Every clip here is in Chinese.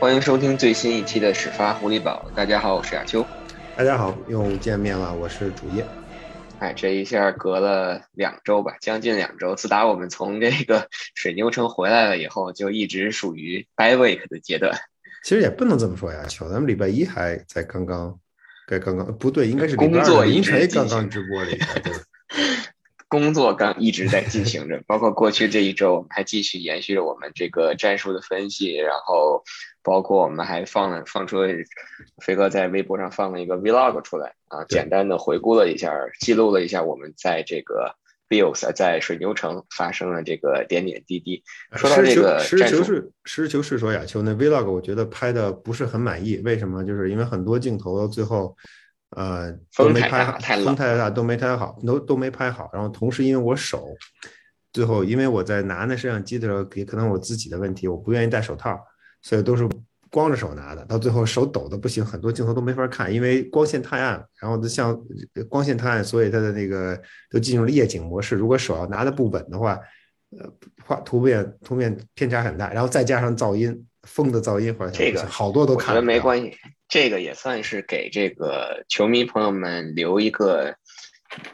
欢迎收听最新一期的始发狐狸堡。大家好，我是亚秋。大家好，又见面了，我是主页。哎，这一下隔了两周吧，将近两周。自打我们从这个水牛城回来了以后，就一直属于 bye week 的阶段。其实也不能这么说呀，秋，咱们礼拜一还在刚刚，该刚刚不对，应该是工作凌晨刚刚直播了一下，对。工作刚一直在进行着，包括过去这一周，我们还继续延续着我们这个战术的分析，然后包括我们还放了放出飞哥在微博上放了一个 vlog 出来啊，简单的回顾了一下，记录了一下我们在这个 Bills 在水牛城发生了这个点点滴滴。说到这个实事求是，实事求是说，亚秋那 vlog 我觉得拍的不是很满意，为什么？就是因为很多镜头最后。呃，都没拍好，风太大都没拍好，都都没拍好。然后同时，因为我手最后，因为我在拿那摄像机的时候，也可能我自己的问题，我不愿意戴手套，所以都是光着手拿的。到最后手抖的不行，很多镜头都没法看，因为光线太暗。然后像光线太暗，所以它的那个都进入了夜景模式。如果手要拿的不稳的话，呃，画图片图片偏差很大。然后再加上噪音，风的噪音，或者这个好多都看。我觉得没关系。这个也算是给这个球迷朋友们留一个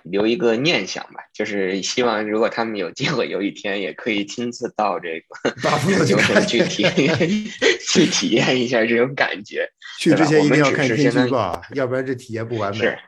留一个念想吧，就是希望如果他们有机会有一天也可以亲自到这个 球场去体 去体验一下这种感觉。去之前一定要看天气预报，要不然这体验不完美。是，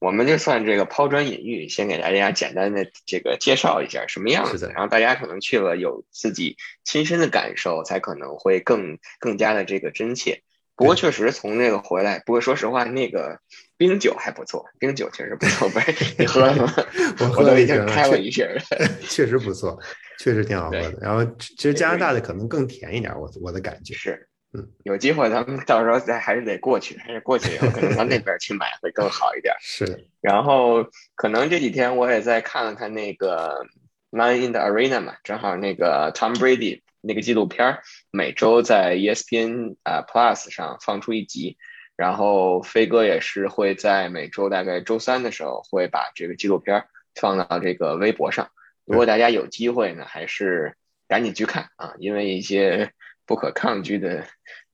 我们就算这个抛砖引玉，先给大家简单的这个介绍一下什么样子，然后大家可能去了有自己亲身的感受，才可能会更更加的这个真切。不过确实从那个回来，不过说实话，那个冰酒还不错，冰酒确实不错。不是 你喝了吗？我喝了已经开了一瓶了，确实不错，确实挺好喝的。然后其实加拿大的可能更甜一点，我我的感觉是，嗯，有机会咱们到时候再还是得过去，还是过去以后可能到那 边去买会更好一点。是，然后可能这几天我也在看了看那个《Man in the Arena》嘛，正好那个 Tom Brady。那个纪录片儿每周在 ESPN 啊 Plus 上放出一集，然后飞哥也是会在每周大概周三的时候会把这个纪录片儿放到这个微博上。如果大家有机会呢，还是赶紧去看啊，因为一些不可抗拒的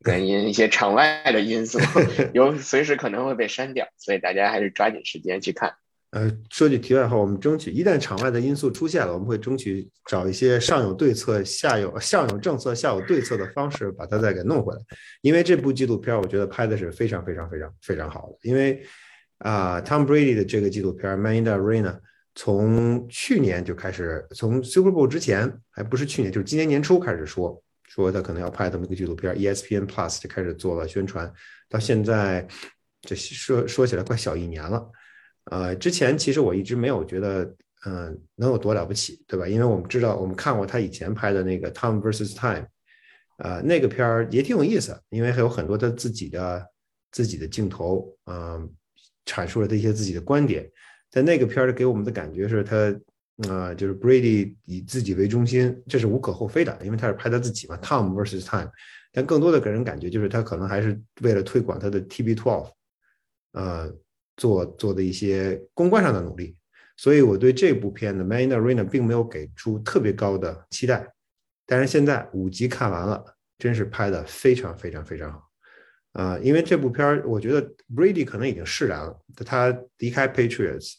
原因，一些场外的因素，有随时可能会被删掉，所以大家还是抓紧时间去看。呃，说句题外话，我们争取一旦场外的因素出现了，我们会争取找一些上有对策、下有上有政策、下有对策的方式，把它再给弄回来。因为这部纪录片，我觉得拍的是非常非常非常非常好的。因为啊，Tom Brady 的这个纪录片《Maine Arena》从去年就开始，从 Super Bowl 之前，还不是去年，就是今年年初开始说说他可能要拍这么一个纪录片，ESPN Plus 就开始做了宣传，到现在这说说起来快小一年了。呃，之前其实我一直没有觉得，嗯，能有多了不起，对吧？因为我们知道，我们看过他以前拍的那个《Tom vs Time》，呃，那个片儿也挺有意思，因为还有很多他自己的自己的镜头，嗯，阐述了这些自己的观点。但那个片儿给我们的感觉是他，呃，就是 Brady 以自己为中心，这是无可厚非的，因为他是拍他自己嘛，《Tom vs Time》。但更多的给人感觉就是他可能还是为了推广他的 TB12，呃。做做的一些公关上的努力，所以我对这部片的《Man in the Arena》并没有给出特别高的期待。但是现在五集看完了，真是拍的非常非常非常好啊！因为这部片儿，我觉得 Brady 可能已经释然了。他离开 Patriots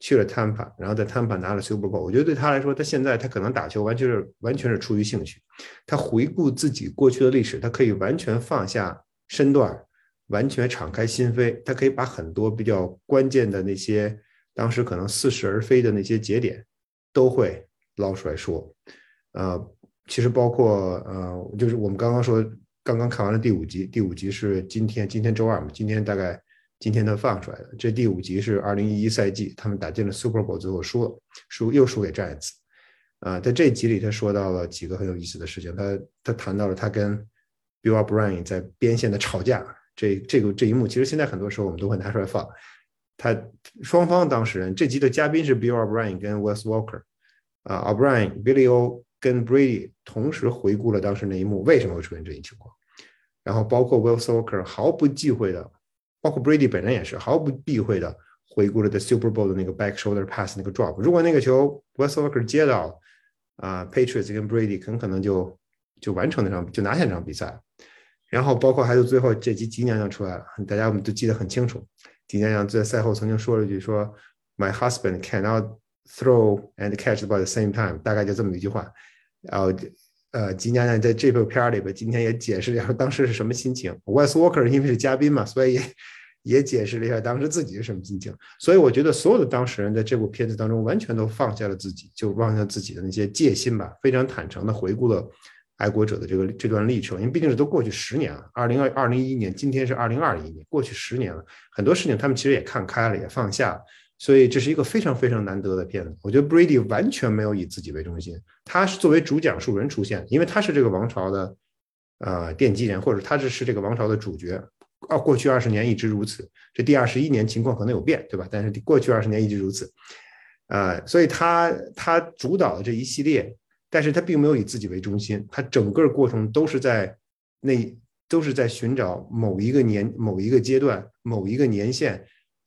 去了 Tampa，然后在 Tampa 拿了 Super Bowl。我觉得对他来说，他现在他可能打球完全是完全是出于兴趣。他回顾自己过去的历史，他可以完全放下身段。完全敞开心扉，他可以把很多比较关键的那些当时可能似是而非的那些节点，都会捞出来说。呃，其实包括呃，就是我们刚刚说，刚刚看完了第五集，第五集是今天，今天周二嘛，今天大概今天他放出来的。这第五集是二零一一赛季，他们打进了 Super Bowl，最后输了，输又输给 Giants。啊，在这集里他说到了几个很有意思的事情，他他谈到了他跟 Bill O'Brien 在边线的吵架。这这个这一幕，其实现在很多时候我们都会拿出来放。他双方当事人，这集的嘉宾是 Bill O'Brien 跟 Wes Walker，啊，O'Brien、Bill O 跟 Brady 同时回顾了当时那一幕为什么会出现这一情况，然后包括 Wes Walker 毫不忌讳的，包括 Brady 本人也是毫不避讳的回顾了 The Super Bowl 的那个 back shoulder pass 那个 drop。如果那个球 Wes Walker 接到，啊，Patriots 跟 Brady 很可能就就完成那场就拿下那场比赛。然后包括还有最后这集吉娘娘出来了，大家我们都记得很清楚。吉娘娘在赛后曾经说了一句说：“My husband cannot throw and catch about the same time。”大概就这么一句话。然后呃，吉娘娘在这部片儿里边今天也解释了一下当时是什么心情。Wes Walker 因为是嘉宾嘛，所以也解释了一下当时自己是什么心情。所以我觉得所有的当事人在这部片子当中完全都放下了自己，就放下自己的那些戒心吧，非常坦诚的回顾了。爱国者的这个这段历程，因为毕竟是都过去十年了，二零二二零一一年，今天是二零二一年，过去十年了，很多事情他们其实也看开了，也放下了，所以这是一个非常非常难得的片子。我觉得 Brady 完全没有以自己为中心，他是作为主讲述人出现，因为他是这个王朝的呃奠基人，或者他是是这个王朝的主角。啊，过去二十年一直如此，这第二十一年情况可能有变，对吧？但是过去二十年一直如此，呃，所以他他主导的这一系列。但是他并没有以自己为中心，他整个过程都是在那都是在寻找某一个年、某一个阶段、某一个年限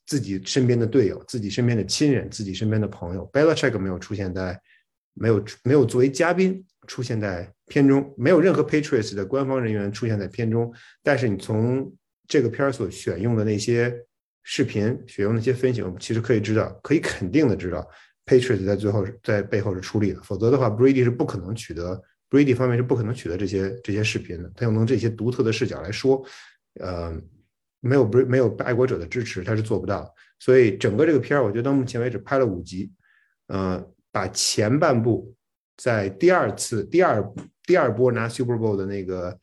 自己身边的队友、自己身边的亲人、自己身边的朋友。Belichick 没有出现在，没有没有作为嘉宾出现在片中，没有任何 Patriots 的官方人员出现在片中。但是你从这个片儿所选用的那些视频、选用那些分析，我们其实可以知道，可以肯定的知道。Patriots 在最后在背后是出力的，否则的话，Brady 是不可能取得 Brady 方面是不可能取得这些这些视频的。他要用这些独特的视角来说，呃，没有 Br 没有爱国者的支持，他是做不到。所以整个这个片儿，我觉得到目前为止拍了五集，呃，把前半部在第二次第二第二波拿 Super Bowl 的那个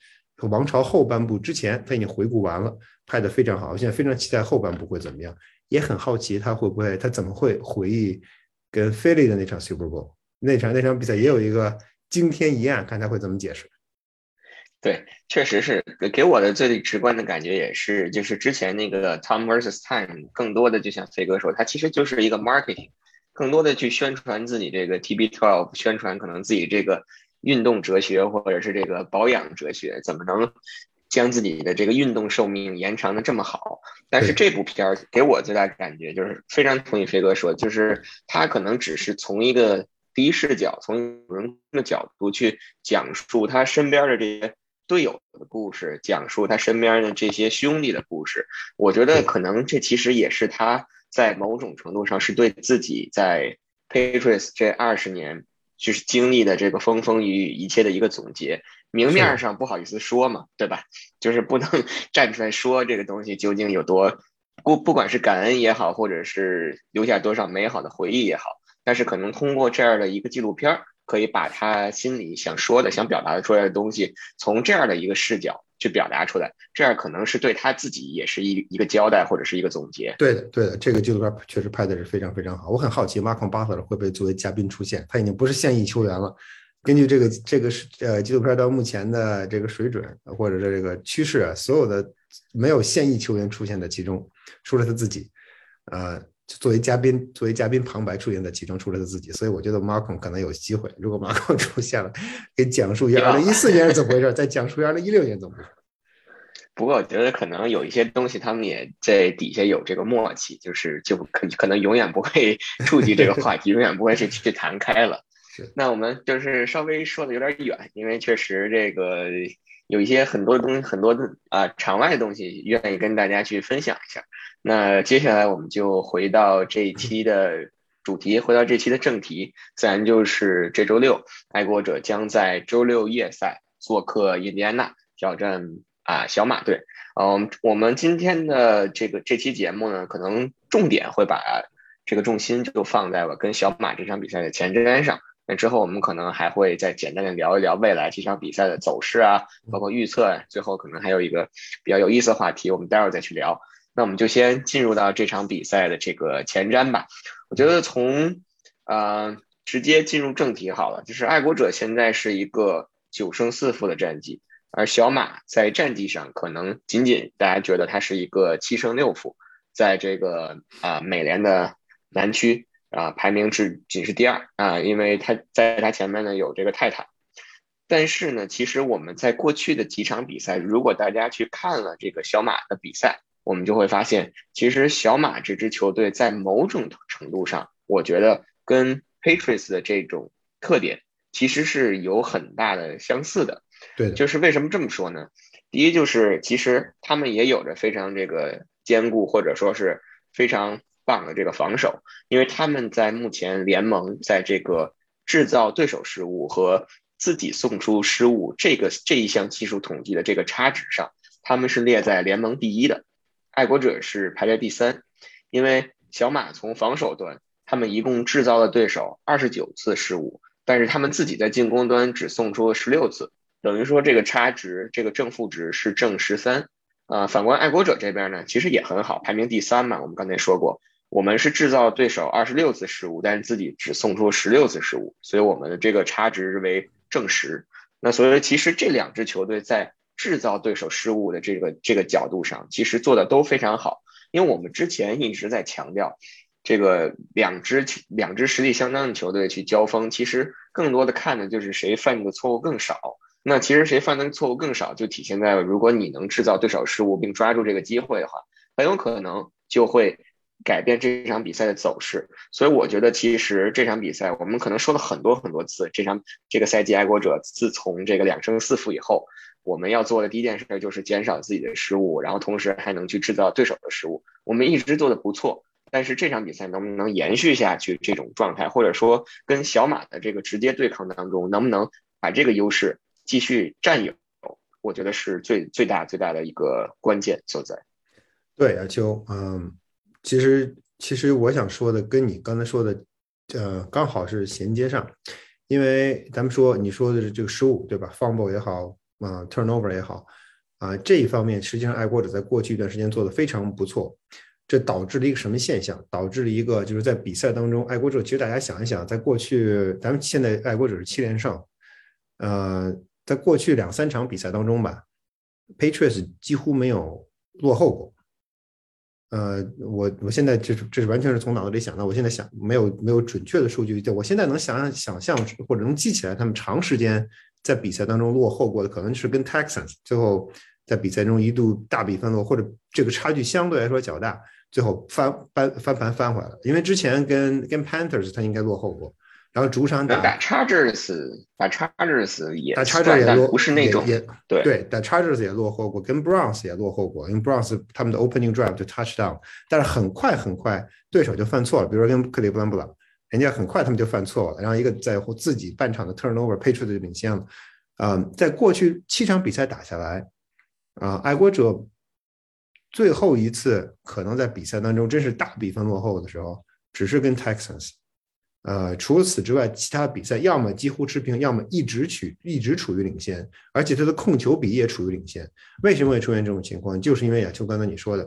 王朝后半部之前，他已经回顾完了，拍的非常好。我现在非常期待后半部会怎么样，也很好奇他会不会他怎么会回忆。跟菲利的那场 Super Bowl 那场那场比赛也有一个惊天一案，看他会怎么解释。对，确实是给给我的最直观的感觉也是，就是之前那个 Tom vs Time，更多的就像飞哥说，他其实就是一个 marketing，更多的去宣传自己这个 TB12，宣传可能自己这个运动哲学或者是这个保养哲学，怎么能。将自己的这个运动寿命延长的这么好，但是这部片儿给我最大感觉就是非常同意飞哥说，就是他可能只是从一个第一视角，从人的角度去讲述他身边的这些队友的故事，讲述他身边的这些兄弟的故事。我觉得可能这其实也是他在某种程度上是对自己在 Patriots 这二十年就是经历的这个风风雨雨一切的一个总结。明面上不好意思说嘛，对吧？就是不能 站出来说这个东西究竟有多不，不管是感恩也好，或者是留下多少美好的回忆也好，但是可能通过这样的一个纪录片，可以把他心里想说的、想表达出来的东西，从这样的一个视角去表达出来，这样可能是对他自己也是一一个交代，或者是一个总结。对的，对的，这个纪录片确实拍的是非常非常好。我很好奇，Mark Butler 会不会作为嘉宾出现？他已经不是现役球员了。根据这个这个是呃纪录片到目前的这个水准或者是这个趋势啊，所有的没有现役球员出现在其中，除了他自己，呃，作为嘉宾作为嘉宾旁白出现在其中，除了他自己，所以我觉得马孔可能有机会。如果马孔 出现了，给讲述一下二零一四年是怎么回事，再讲述一下二零一六年怎么回事。不过我觉得可能有一些东西他们也在底下有这个默契，就是就可可能永远不会触及这个话题，永远不会去去谈开了。那我们就是稍微说的有点远，因为确实这个有一些很多东西，很多的啊场外的东西，愿意跟大家去分享一下。那接下来我们就回到这一期的主题，回到这期的正题，自然就是这周六，爱国者将在周六夜赛做客印第安纳挑战啊小马队。嗯，我们今天的这个这期节目呢，可能重点会把这个重心就放在了跟小马这场比赛的前瞻上。那之后，我们可能还会再简单的聊一聊未来这场比赛的走势啊，包括预测。最后可能还有一个比较有意思的话题，我们待会儿再去聊。那我们就先进入到这场比赛的这个前瞻吧。我觉得从呃直接进入正题好了，就是爱国者现在是一个九胜四负的战绩，而小马在战绩上可能仅仅大家觉得它是一个七胜六负，在这个啊美联的南区。啊，排名是仅是第二啊，因为他在他前面呢有这个泰坦，但是呢，其实我们在过去的几场比赛，如果大家去看了这个小马的比赛，我们就会发现，其实小马这支球队在某种程度上，我觉得跟 Patriots 的这种特点其实是有很大的相似的。对，就是为什么这么说呢？第一就是其实他们也有着非常这个坚固或者说是非常棒的这个防守，因为他们在目前联盟在这个制造对手失误和自己送出失误这个这一项技术统计的这个差值上，他们是列在联盟第一的，爱国者是排在第三，因为小马从防守端，他们一共制造了对手二十九次失误，但是他们自己在进攻端只送出了十六次，等于说这个差值这个正负值是正十三，啊，反观爱国者这边呢，其实也很好，排名第三嘛，我们刚才说过。我们是制造对手二十六次失误，但是自己只送出十六次失误，所以我们的这个差值为正十。那所以其实这两支球队在制造对手失误的这个这个角度上，其实做的都非常好。因为我们之前一直在强调，这个两支两支实力相当的球队去交锋，其实更多的看的就是谁犯的错误更少。那其实谁犯的错误更少，就体现在如果你能制造对手失误并抓住这个机会的话，很有可能就会。改变这场比赛的走势，所以我觉得其实这场比赛我们可能说了很多很多次。这场这个赛季，爱国者自从这个两胜四负以后，我们要做的第一件事就是减少自己的失误，然后同时还能去制造对手的失误。我们一直做的不错，但是这场比赛能不能延续下去这种状态，或者说跟小马的这个直接对抗当中，能不能把这个优势继续占有，我觉得是最最大最大的一个关键所在。对，阿秋，嗯。其实，其实我想说的跟你刚才说的，呃，刚好是衔接上，因为咱们说你说的是这个失误，对吧？fumble 也好，啊，turnover 也好，啊，这一方面实际上爱国者在过去一段时间做的非常不错，这导致了一个什么现象？导致了一个就是在比赛当中，爱国者其实大家想一想，在过去，咱们现在爱国者是七连胜，呃，在过去两三场比赛当中吧，Patriots 几乎没有落后过。呃，我我现在这是这是完全是从脑子里想到。我现在想没有没有准确的数据，就我现在能想象想象或者能记起来，他们长时间在比赛当中落后过的，可能是跟 Texans 最后在比赛中一度大比分落，或者这个差距相对来说较大，最后翻翻翻盘翻回来了。因为之前跟跟 Panthers 他应该落后过。然后主场打打 Chargers，打 Chargers 也打 Chargers 也落，不是那种也对对，打 Chargers 也落后过，跟 Browns 也落后过，因为 Browns 他们的 Opening Drive 就 Touchdown，但是很快很快对手就犯错了，比如说跟克利夫兰布朗，人家很快他们就犯错了，然后一个在乎自己半场的 Turnover，Patriots 就领先了。嗯，在过去七场比赛打下来，啊，爱国者最后一次可能在比赛当中真是大比分落后的时候，只是跟 Texans。呃，除此之外，其他比赛要么几乎持平，要么一直取一直处于领先，而且他的控球比也处于领先。为什么会出现这种情况？就是因为亚秋刚才你说的，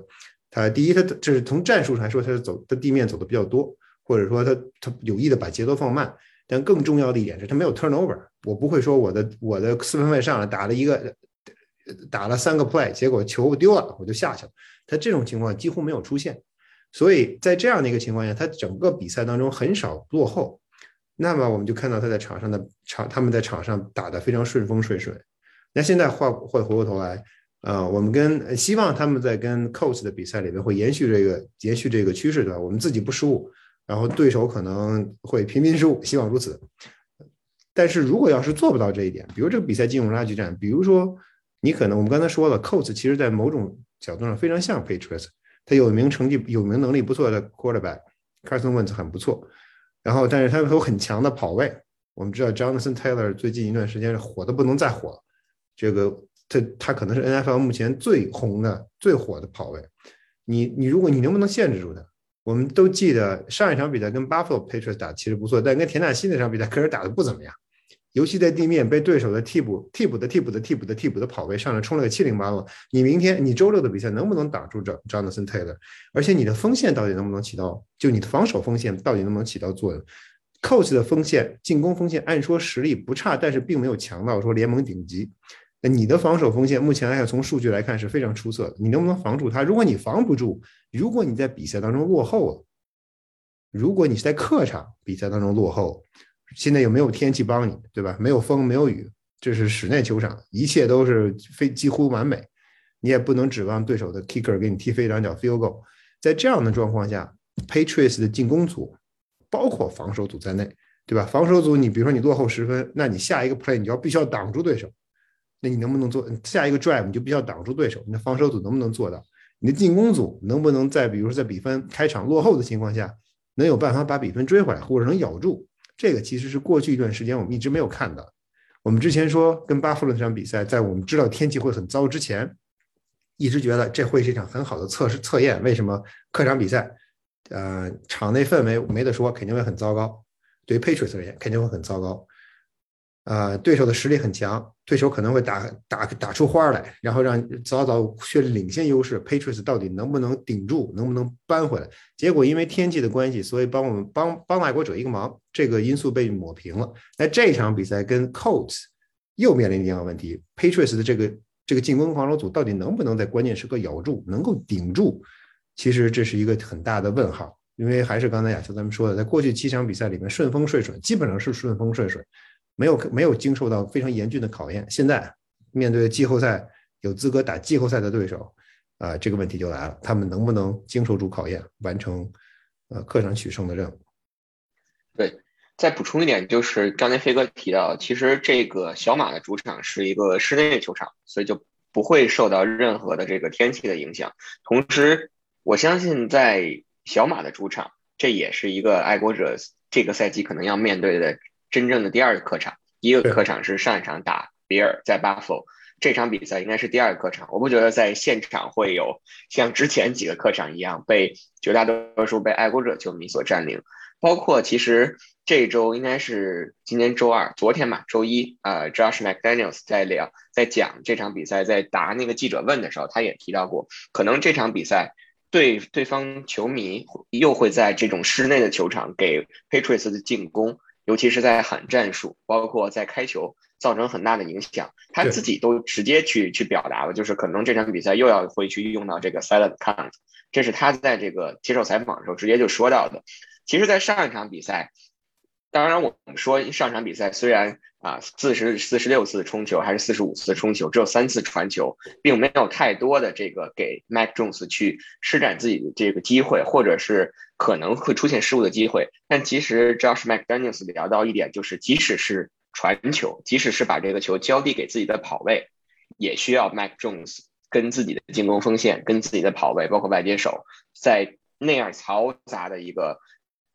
他第一，他就是从战术上来说，他是走的地面走的比较多，或者说他他有意的把节奏放慢。但更重要的一点是他没有 turnover。我不会说我的我的四分卫上来打了一个打了三个 play，结果球丢了，我就下去了。他这种情况几乎没有出现。所以在这样的一个情况下，他整个比赛当中很少落后，那么我们就看到他在场上的场，他们在场上打得非常顺风顺水。那现在话会回过头来，呃，我们跟希望他们在跟 Coast 的比赛里面会延续这个延续这个趋势对吧，我们自己不失误，然后对手可能会频频失误，希望如此。但是如果要是做不到这一点，比如这个比赛进入拉锯战，比如说你可能我们刚才说了，COS 其实在某种角度上非常像 Patriots。他有名成绩、有名能力不错的 quarterback，Carson Wentz 很不错，然后但是他有很强的跑位。我们知道 Jonathan Taylor 最近一段时间火的不能再火，这个他他可能是 NFL 目前最红的、最火的跑位。你你如果你能不能限制住他？我们都记得上一场比赛跟 Buffalo Patriots 打其实不错，但跟田纳西那场比赛可是打的不怎么样。尤其在地面被对手的替补、替补的替补的替补的替补的跑位上来冲了个七零八落，你明天你周六的比赛能不能挡住这 Jonathan Taylor？而且你的锋线到底能不能起到？就你的防守锋线到底能不能起到作用？Coach 的锋线、进攻锋线按说实力不差，但是并没有强到说联盟顶级。那你的防守锋线目前来看，从数据来看是非常出色的。你能不能防住他？如果你防不住，如果你在比赛当中落后了，如果你是在客场比赛当中落后。现在又没有天气帮你，对吧？没有风，没有雨，这是室内球场，一切都是非几乎完美。你也不能指望对手的 kicker 给你踢飞两脚 field goal。在这样的状况下，Patriots 的进攻组，包括防守组在内，对吧？防守组，你比如说你落后十分，那你下一个 play 你就要必须要挡住对手。那你能不能做下一个 drive？你就必须要挡住对手。你的防守组能不能做到？你的进攻组能不能在比如说在比分开场落后的情况下，能有办法把比分追回来，或者能咬住？这个其实是过去一段时间我们一直没有看的。我们之前说跟巴夫洛那场比赛，在我们知道天气会很糟之前，一直觉得这会是一场很好的测试测验。为什么客场比赛，呃，场内氛围没得说，肯定会很糟糕。对于 Patriots 而言，肯定会很糟糕。呃，对手的实力很强，对手可能会打打打出花来，然后让早早确立领先优势。Patriots 到底能不能顶住，能不能扳回来？结果因为天气的关系，所以帮我们帮帮爱国者一个忙，这个因素被抹平了。那这场比赛跟 Colts 又面临一样问题，Patriots 的这个这个进攻防守组到底能不能在关键时刻咬住，能够顶住？其实这是一个很大的问号，因为还是刚才亚秋咱们说的，在过去七场比赛里面顺风顺水，基本上是顺风顺水。没有没有经受到非常严峻的考验，现在面对季后赛有资格打季后赛的对手，啊，这个问题就来了，他们能不能经受住考验，完成呃客场取胜的任务？对，再补充一点，就是刚才飞哥提到，其实这个小马的主场是一个室内球场，所以就不会受到任何的这个天气的影响。同时，我相信在小马的主场，这也是一个爱国者这个赛季可能要面对的。真正的第二个客场，第一个客场是上一场打比尔在巴弗，这场比赛应该是第二个客场。我不觉得在现场会有像之前几个客场一样被绝大多数被爱国者球迷所占领。包括其实这周应该是今天周二，昨天嘛，周一，呃，Josh McDaniels 在聊在讲这场比赛，在答那个记者问的时候，他也提到过，可能这场比赛对对方球迷又会在这种室内的球场给 Patriots 的进攻。尤其是在喊战术，包括在开球，造成很大的影响。他自己都直接去去表达了，就是可能这场比赛又要会去用到这个 silent count，这是他在这个接受采访的时候直接就说到的。其实，在上一场比赛，当然我们说上场比赛虽然啊四十四十六次冲球还是四十五次冲球，只有三次传球，并没有太多的这个给 Mac Jones 去施展自己的这个机会，或者是。可能会出现失误的机会，但其实 Josh McDaniels 聊到一点，就是即使是传球，即使是把这个球交递给自己的跑位，也需要 Mac Jones 跟自己的进攻锋线、跟自己的跑位，包括外接手，在那样嘈杂的一个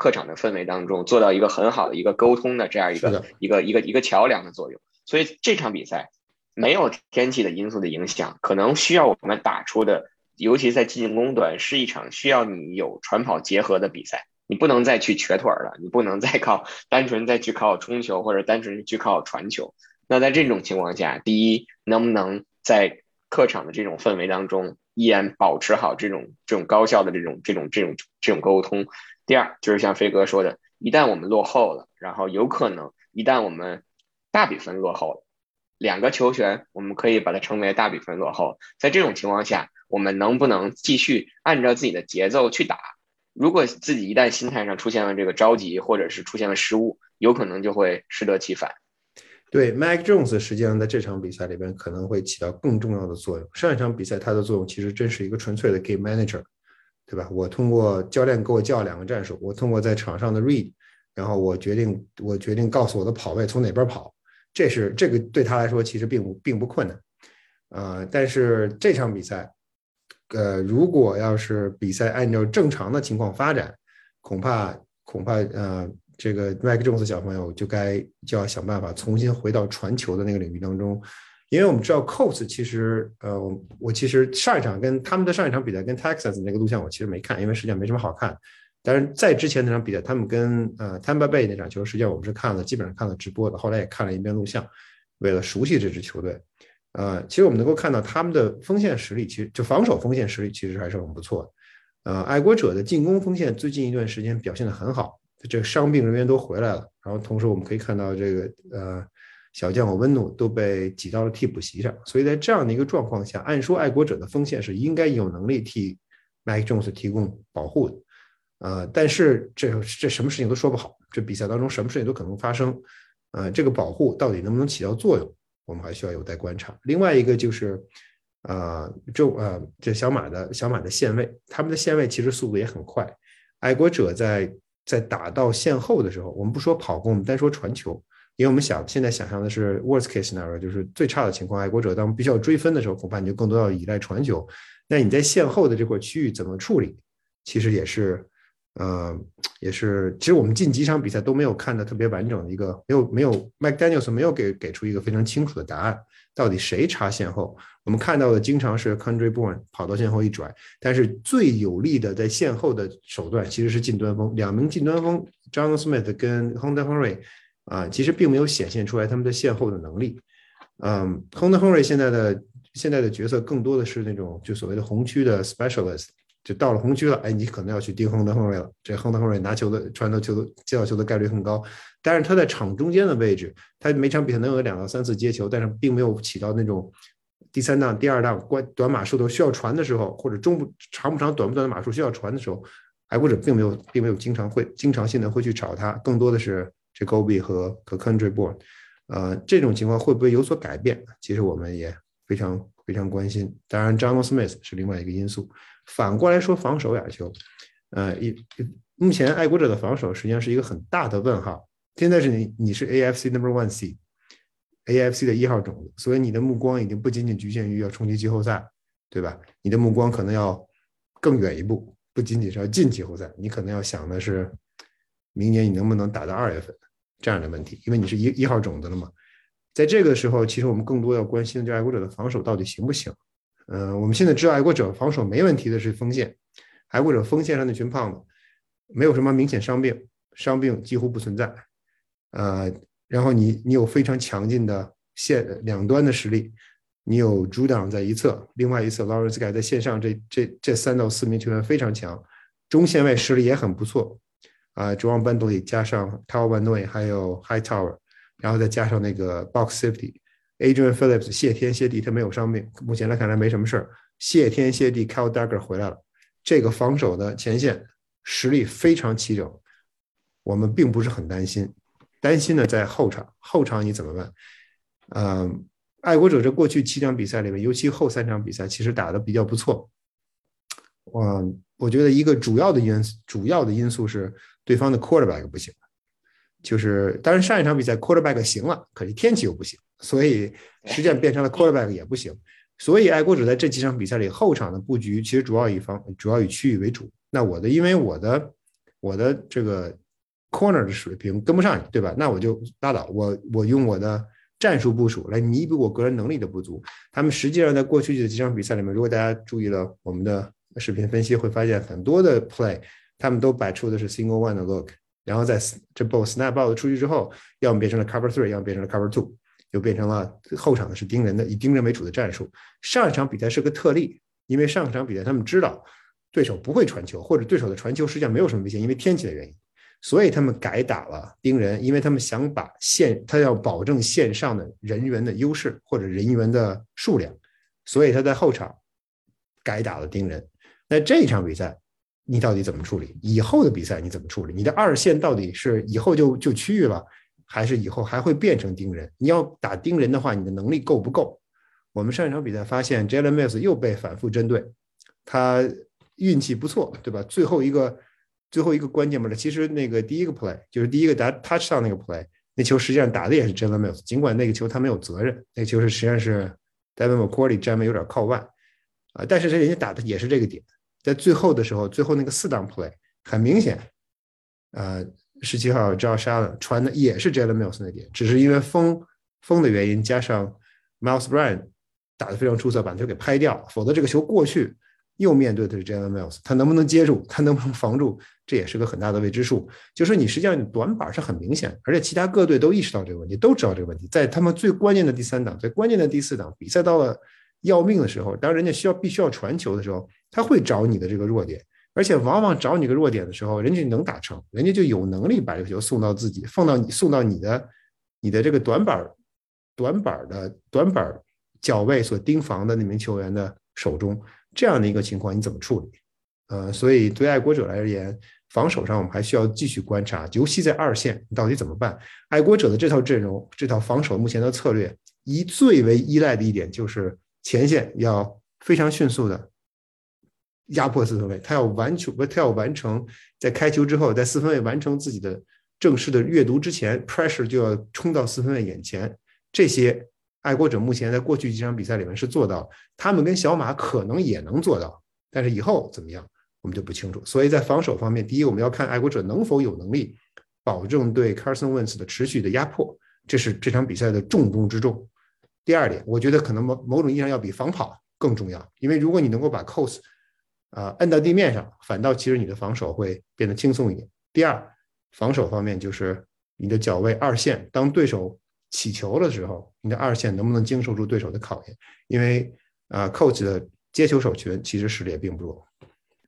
客场的氛围当中，做到一个很好的一个沟通的这样一个一个一个一个桥梁的作用。所以这场比赛没有天气的因素的影响，可能需要我们打出的。尤其在进攻端是一场需要你有传跑结合的比赛，你不能再去瘸腿了，你不能再靠单纯再去靠冲球或者单纯去靠传球。那在这种情况下，第一，能不能在客场的这种氛围当中依然保持好这种这种高效的这种这种这种这种沟通？第二，就是像飞哥说的，一旦我们落后了，然后有可能一旦我们大比分落后了，两个球权我们可以把它称为大比分落后，在这种情况下。我们能不能继续按照自己的节奏去打？如果自己一旦心态上出现了这个着急，或者是出现了失误，有可能就会适得其反。对，Mike Jones 实际上在这场比赛里边可能会起到更重要的作用。上一场比赛他的作用其实真是一个纯粹的 game manager，对吧？我通过教练给我教两个战术，我通过在场上的 read，然后我决定我决定告诉我的跑位从哪边跑。这是这个对他来说其实并不并不困难。呃，但是这场比赛。呃，如果要是比赛按照正常的情况发展，恐怕恐怕呃，这个麦克琼斯小朋友就该就要想办法重新回到传球的那个领域当中，因为我们知道 Colts 其实呃，我其实上一场跟他们的上一场比赛跟 Texas 那个录像我其实没看，因为实际上没什么好看。但是在之前那场比赛，他们跟呃 Tampa Bay 那场球，实际上我们是看了，基本上看了直播的，后来也看了一遍录像，为了熟悉这支球队。呃，其实我们能够看到他们的锋线实力，其实就防守锋线实力其实还是很不错的。呃，爱国者的进攻锋线最近一段时间表现的很好，这伤病人员都回来了。然后同时我们可以看到这个呃小将和温努都被挤到了替补席上。所以在这样的一个状况下，按说爱国者的锋线是应该有能力替 Mike Jones 提供保护的。呃，但是这这什么事情都说不好，这比赛当中什么事情都可能发生。呃，这个保护到底能不能起到作用？我们还需要有待观察。另外一个就是，呃，就呃，这小马的小马的线位，他们的线位其实速度也很快。爱国者在在打到线后的时候，我们不说跑攻，我们单说传球，因为我们想现在想象的是 worst case scenario，就是最差的情况，爱国者当必须要追分的时候，恐怕你就更多要依赖传球。那你在线后的这块区域怎么处理？其实也是，呃，也是，其实我们近几场比赛都没有看的特别完整的一个，没有没有 Mike Daniels 没有给给出一个非常清楚的答案，到底谁插线后？我们看到的经常是 Country Born 跑到线后一拽，但是最有力的在线后的手段其实是近端锋，两名近端锋 John Smith 跟 Hunter Henry。啊，其实并没有显现出来他们的线后的能力。嗯亨德亨瑞现在的现在的角色更多的是那种就所谓的红区的 specialist，就到了红区了，哎，你可能要去盯亨德亨瑞了。这亨德亨瑞拿球的传到球接到球的概率很高，但是他在场中间的位置，他每场比赛能有两到三次接球，但是并没有起到那种第三档、第二档关短码数都需要传的时候，或者中不长不长、短不短的码数需要传的时候，爱国者并没有并没有经常会经常性的会去找他，更多的是。Gobi 和和 Country Born，呃，这种情况会不会有所改变？其实我们也非常非常关心。当然 j o h n Smith 是另外一个因素。反过来说，防守亚球，呃，一目前爱国者的防守实际上是一个很大的问号。现在是你你是 AFC Number One C，AFC 的一号种子，所以你的目光已经不仅仅局限于要冲击季后赛，对吧？你的目光可能要更远一步，不仅仅是要进季后赛，你可能要想的是。明年你能不能打到二月份这样的问题？因为你是一一号种子了嘛，在这个时候，其实我们更多要关心的就爱国者的防守到底行不行？嗯，我们现在知道爱国者防守没问题的是锋线，爱国者锋线上那群胖子没有什么明显伤病，伤病几乎不存在。呃，然后你你有非常强劲的线两端的实力，你有主挡在一侧，另外一侧 Lawrence Guy 在线上，这这这三到四名球员非常强，中线外实力也很不错。啊，中央班斗里加上 Tower One Way，还有 High Tower，然后再加上那个 Box Safety，Adrian Phillips 谢天谢地他没有伤病，目前来看来没什么事儿。谢天谢地，Kyle Dagger 回来了，这个防守的前线实力非常齐整，我们并不是很担心。担心的在后场，后场你怎么办？嗯，爱国者这过去七场比赛里面，尤其后三场比赛，其实打的比较不错。我我觉得一个主要的因，主要的因素是。对方的 quarterback 不行，就是当然上一场比赛 quarterback 行了，可是天气又不行，所以实际上变成了 quarterback 也不行。所以爱国者在这几场比赛里后场的布局其实主要以方主要以区域为主。那我的因为我的我的这个 corner 的水平跟不上你，对吧？那我就拉倒，我我用我的战术部署来弥补我个人能力的不足。他们实际上在过去的几场比赛里面，如果大家注意了我们的视频分析，会发现很多的 play。他们都摆出的是 single one 的 look，然后在这 ball snap out 出去之后，要么变成了 cover three，要么变成了 cover two，又变成了后场的是盯人的，以盯人为主的战术。上一场比赛是个特例，因为上一场比赛他们知道对手不会传球，或者对手的传球实际上没有什么危险，因为天气的原因，所以他们改打了盯人，因为他们想把线，他要保证线上的人员的优势或者人员的数量，所以他在后场改打了盯人。那这一场比赛。你到底怎么处理？以后的比赛你怎么处理？你的二线到底是以后就就区域了，还是以后还会变成盯人？你要打盯人的话，你的能力够不够？我们上一场比赛发现，Jalen m i l s 又被反复针对，他运气不错，对吧？最后一个最后一个关键 play，其实那个第一个 play 就是第一个打 touch 上那个 play，那球实际上打的也是 Jalen m i l s 尽管那个球他没有责任，那球是实际上是 Devin McCourty 站位有点靠外啊，但是这人家打的也是这个点。在最后的时候，最后那个四档 play 很明显，呃，十七号 Josh Allen 传的也是 Jalen Mills 那点，只是因为风风的原因，加上 Miles Bryan 打的非常出色，把球给拍掉，否则这个球过去又面对的是 Jalen Mills，他能不能接住，他能不能防住，这也是个很大的未知数。就是你实际上你短板是很明显，而且其他各队都意识到这个问题，都知道这个问题，在他们最关键的第三档，在关键的第四档比赛到了要命的时候，当人家需要必须要传球的时候。他会找你的这个弱点，而且往往找你个弱点的时候，人家能打成，人家就有能力把这个球送到自己，放到你送到你的你的这个短板短板的短板脚位所盯防的那名球员的手中。这样的一个情况你怎么处理？呃，所以对爱国者来而言，防守上我们还需要继续观察，尤其在二线，你到底怎么办？爱国者的这套阵容，这套防守目前的策略，一最为依赖的一点就是前线要非常迅速的。压迫四分卫，他要完成不？他要完成在开球之后，在四分卫完成自己的正式的阅读之前，pressure 就要冲到四分卫眼前。这些爱国者目前在过去几场比赛里面是做到，他们跟小马可能也能做到，但是以后怎么样，我们就不清楚。所以在防守方面，第一，我们要看爱国者能否有能力保证对 Carson Wentz 的持续的压迫，这是这场比赛的重中之重。第二点，我觉得可能某某种意义上要比防跑更重要，因为如果你能够把 Cos 啊摁到地面上，反倒其实你的防守会变得轻松一点。第二，防守方面就是你的脚位二线，当对手起球的时候，你的二线能不能经受住对手的考验？因为啊，Coach 的接球手群其实实力也并不弱。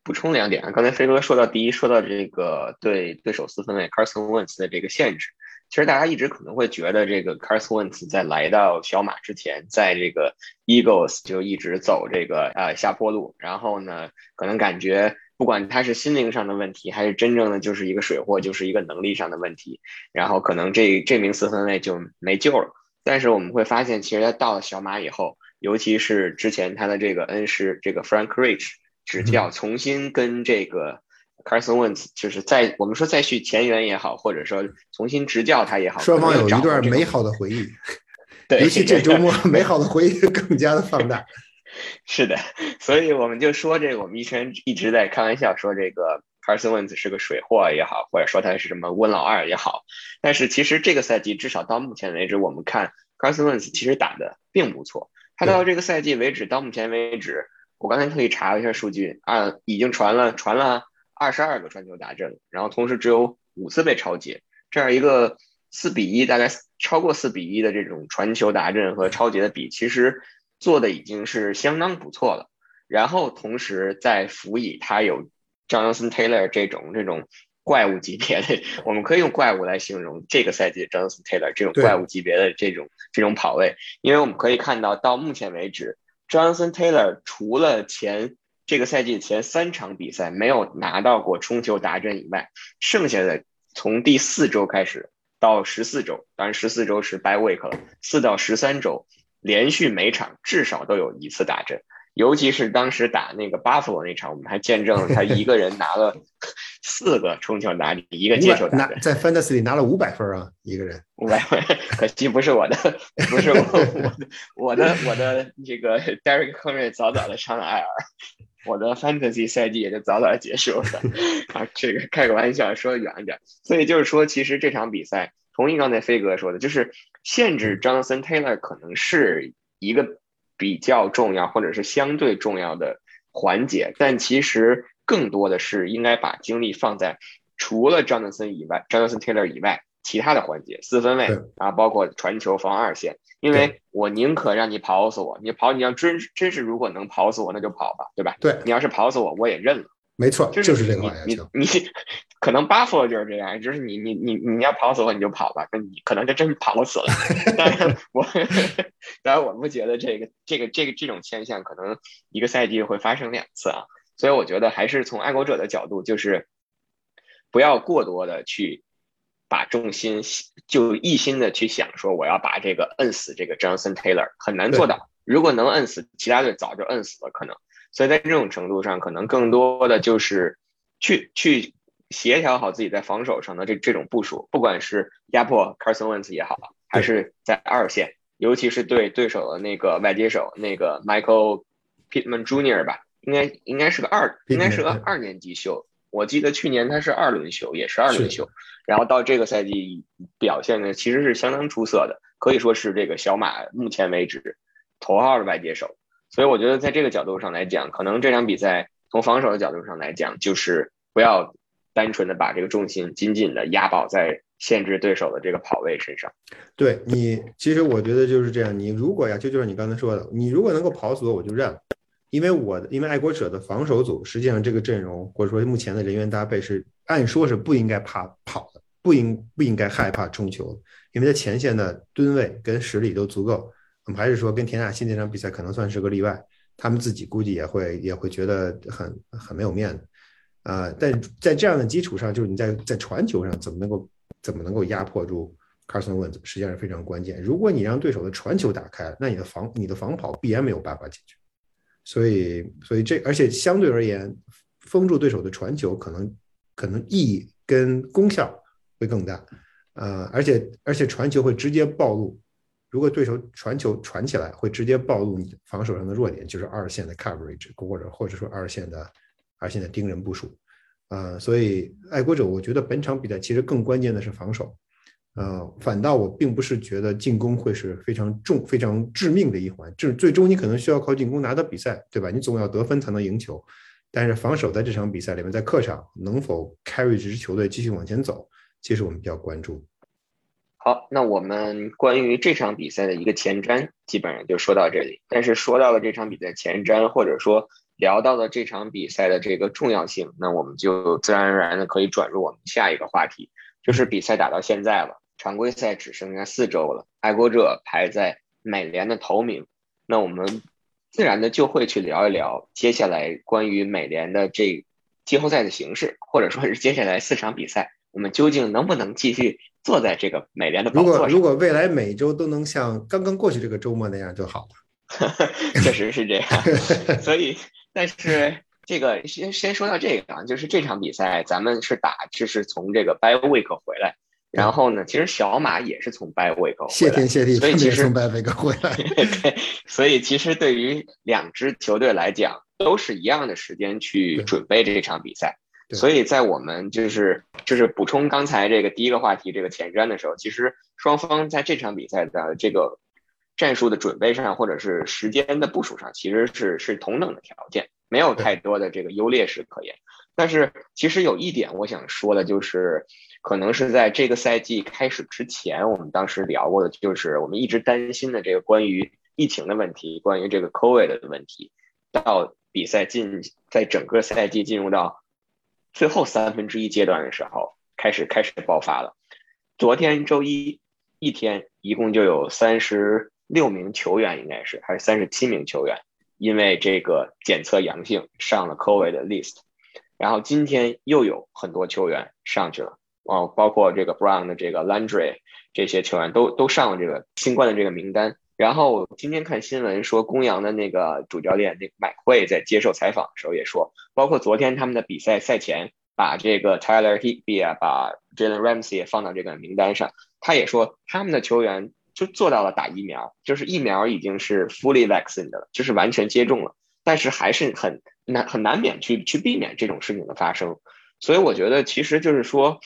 补充两点啊，刚才飞哥说到，第一说到这个对对手四分卫 Carson Wentz 的这个限制，其实大家一直可能会觉得这个 Carson Wentz 在来到小马之前，在这个 Eagles 就一直走这个呃下坡路，然后呢，可能感觉。不管他是心灵上的问题，还是真正的就是一个水货，就是一个能力上的问题，然后可能这这名四分卫就没救了。但是我们会发现，其实他到了小马以后，尤其是之前他的这个恩师这个 Frank Rich 执教，重新跟这个 Carson Wentz 就是在我们说再续前缘也好，或者说重新执教他也好，双方有一段美好的回忆。对，尤其这周末 美好的回忆更加的放大。是的，所以我们就说这个，我们一直一直在开玩笑说这个 Carson Wentz 是个水货也好，或者说他是什么温老二也好，但是其实这个赛季至少到目前为止，我们看 Carson Wentz 其实打的并不错。他到这个赛季为止，到目前为止，我刚才特意查了一下数据啊，已经传了传了二十二个传球达阵，然后同时只有五次被超截，这样一个四比一，大概超过四比一的这种传球达阵和超截的比，其实。做的已经是相当不错了，然后同时再辅以他有 Jonathan Taylor 这种这种怪物级别的，我们可以用怪物来形容这个赛季 Jonathan Taylor 这种怪物级别的这种这种跑位，因为我们可以看到到目前为止，Jonathan Taylor 除了前这个赛季前三场比赛没有拿到过冲球达阵以外，剩下的从第四周开始到十四周，当然十四周是 by week 了，四到十三周。连续每场至少都有一次达阵，尤其是当时打那个巴弗罗那场，我们还见证了他一个人拿了四个冲球打一个接球达阵，在 Fantasy 里拿了五百分啊，一个人五百分，可惜不是我的，不是我我的我的这个 Derek Henry 早早的上了 IR，我的 Fantasy 赛季也就早早结束了 啊，这个开个玩笑说远一点，所以就是说，其实这场比赛。同意刚才飞哥说的，就是限制 Jonathan Taylor 可能是一个比较重要或者是相对重要的环节，但其实更多的是应该把精力放在除了 Jonathan 以外，Jonathan Taylor 以外其他的环节，四分卫啊，包括传球防二线，因为我宁可让你跑死我，你跑你要真真是如果能跑死我，那就跑吧，对吧？对你要是跑死我，我也认了。没错，就是这个你你可能巴夫就是这样，就是你你你你要跑死我你就跑吧，那你可能就真跑死了。但是我 当然我不觉得这个这个这个这种现象可能一个赛季会发生两次啊，所以我觉得还是从爱国者的角度，就是不要过多的去把重心就一心的去想说我要把这个摁死这个 Johnson Taylor 很难做到，如果能摁死，其他队早就摁死了可能。所以在这种程度上，可能更多的就是去去协调好自己在防守上的这这种部署，不管是压迫 Carson Wentz 也好，还是在二线，尤其是对对手的那个外接手那个 Michael Pittman Jr. 吧，应该应该是个二，应该是个二年级秀。我记得去年他是二轮秀，也是二轮秀，然后到这个赛季表现的其实是相当出色的，可以说是这个小马目前为止头号的外接手。所以我觉得，在这个角度上来讲，可能这场比赛从防守的角度上来讲，就是不要单纯的把这个重心紧紧的压宝在限制对手的这个跑位身上。对你，其实我觉得就是这样。你如果呀，这就是你刚才说的，你如果能够跑死我，我就认了。因为我的，因为爱国者的防守组实际上这个阵容或者说目前的人员搭配是按说是不应该怕跑的，不应不应该害怕冲球，因为在前线的吨位跟实力都足够。我们还是说，跟田纳西那场比赛可能算是个例外，他们自己估计也会也会觉得很很没有面子，啊，但在这样的基础上，就是你在在传球上怎么能够怎么能够压迫住 Carson Wentz，实际上是非常关键。如果你让对手的传球打开，那你的防你的防跑必然没有办法解决。所以所以这而且相对而言，封住对手的传球可能可能意义跟功效会更大，呃，而且而且传球会直接暴露，如果对手传球传起来，会直接暴露你防守上的弱点，就是二线的 coverage 或者或者说二线的二线的盯人部署，啊，所以爱国者我觉得本场比赛其实更关键的是防守。呃，反倒我并不是觉得进攻会是非常重、非常致命的一环，就是最终你可能需要靠进攻拿到比赛，对吧？你总要得分才能赢球，但是防守在这场比赛里面，在客场能否 carry 这支球队继续往前走，其实我们比较关注。好，那我们关于这场比赛的一个前瞻，基本上就说到这里。但是说到了这场比赛前瞻，或者说聊到了这场比赛的这个重要性，那我们就自然而然的可以转入我们下一个话题，就是比赛打到现在了。常规赛只剩下四周了，爱国者排在美联的头名，那我们自然的就会去聊一聊接下来关于美联的这季后赛的形式，或者说是接下来四场比赛，我们究竟能不能继续坐在这个美联的宝座上？如果如果未来每周都能像刚刚过去这个周末那样就好了。确实是这样，所以但是这个先先说到这个啊，就是这场比赛咱们是打，就是从这个 by week 回来。然后呢，其实小马也是从拜维克谢天谢地，所以其实从拜维克回来。对，所以其实对于两支球队来讲，都是一样的时间去准备这场比赛。所以在我们就是就是补充刚才这个第一个话题这个前瞻的时候，其实双方在这场比赛的这个战术的准备上，或者是时间的部署上，其实是是同等的条件，没有太多的这个优劣势可言。但是其实有一点我想说的就是。可能是在这个赛季开始之前，我们当时聊过的，就是我们一直担心的这个关于疫情的问题，关于这个 COVID 的问题。到比赛进，在整个赛季进入到最后三分之一阶段的时候，开始开始爆发了。昨天周一一天，一共就有三十六名球员，应该是还是三十七名球员，因为这个检测阳性上了 COVID 的 list。然后今天又有很多球员上去了。哦，包括这个 Brown 的这个 Landry 这些球员都都上了这个新冠的这个名单。然后今天看新闻说，公羊的那个主教练那个麦会在接受采访的时候也说，包括昨天他们的比赛赛前把这个 Tyler Higby 啊，把 Jalen Ramsey 也放到这个名单上，他也说他们的球员就做到了打疫苗，就是疫苗已经是 fully vaccinated 了，就是完全接种了，但是还是很难很难免去去避免这种事情的发生。所以我觉得其实就是说。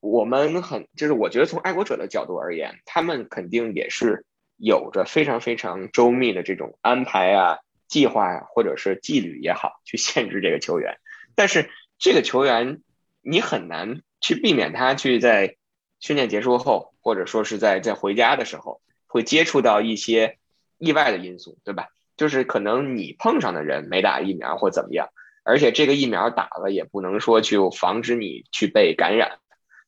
我们很就是，我觉得从爱国者的角度而言，他们肯定也是有着非常非常周密的这种安排啊、计划呀，或者是纪律也好，去限制这个球员。但是这个球员，你很难去避免他去在训练结束后，或者说是在在回家的时候，会接触到一些意外的因素，对吧？就是可能你碰上的人没打疫苗或怎么样，而且这个疫苗打了也不能说去防止你去被感染。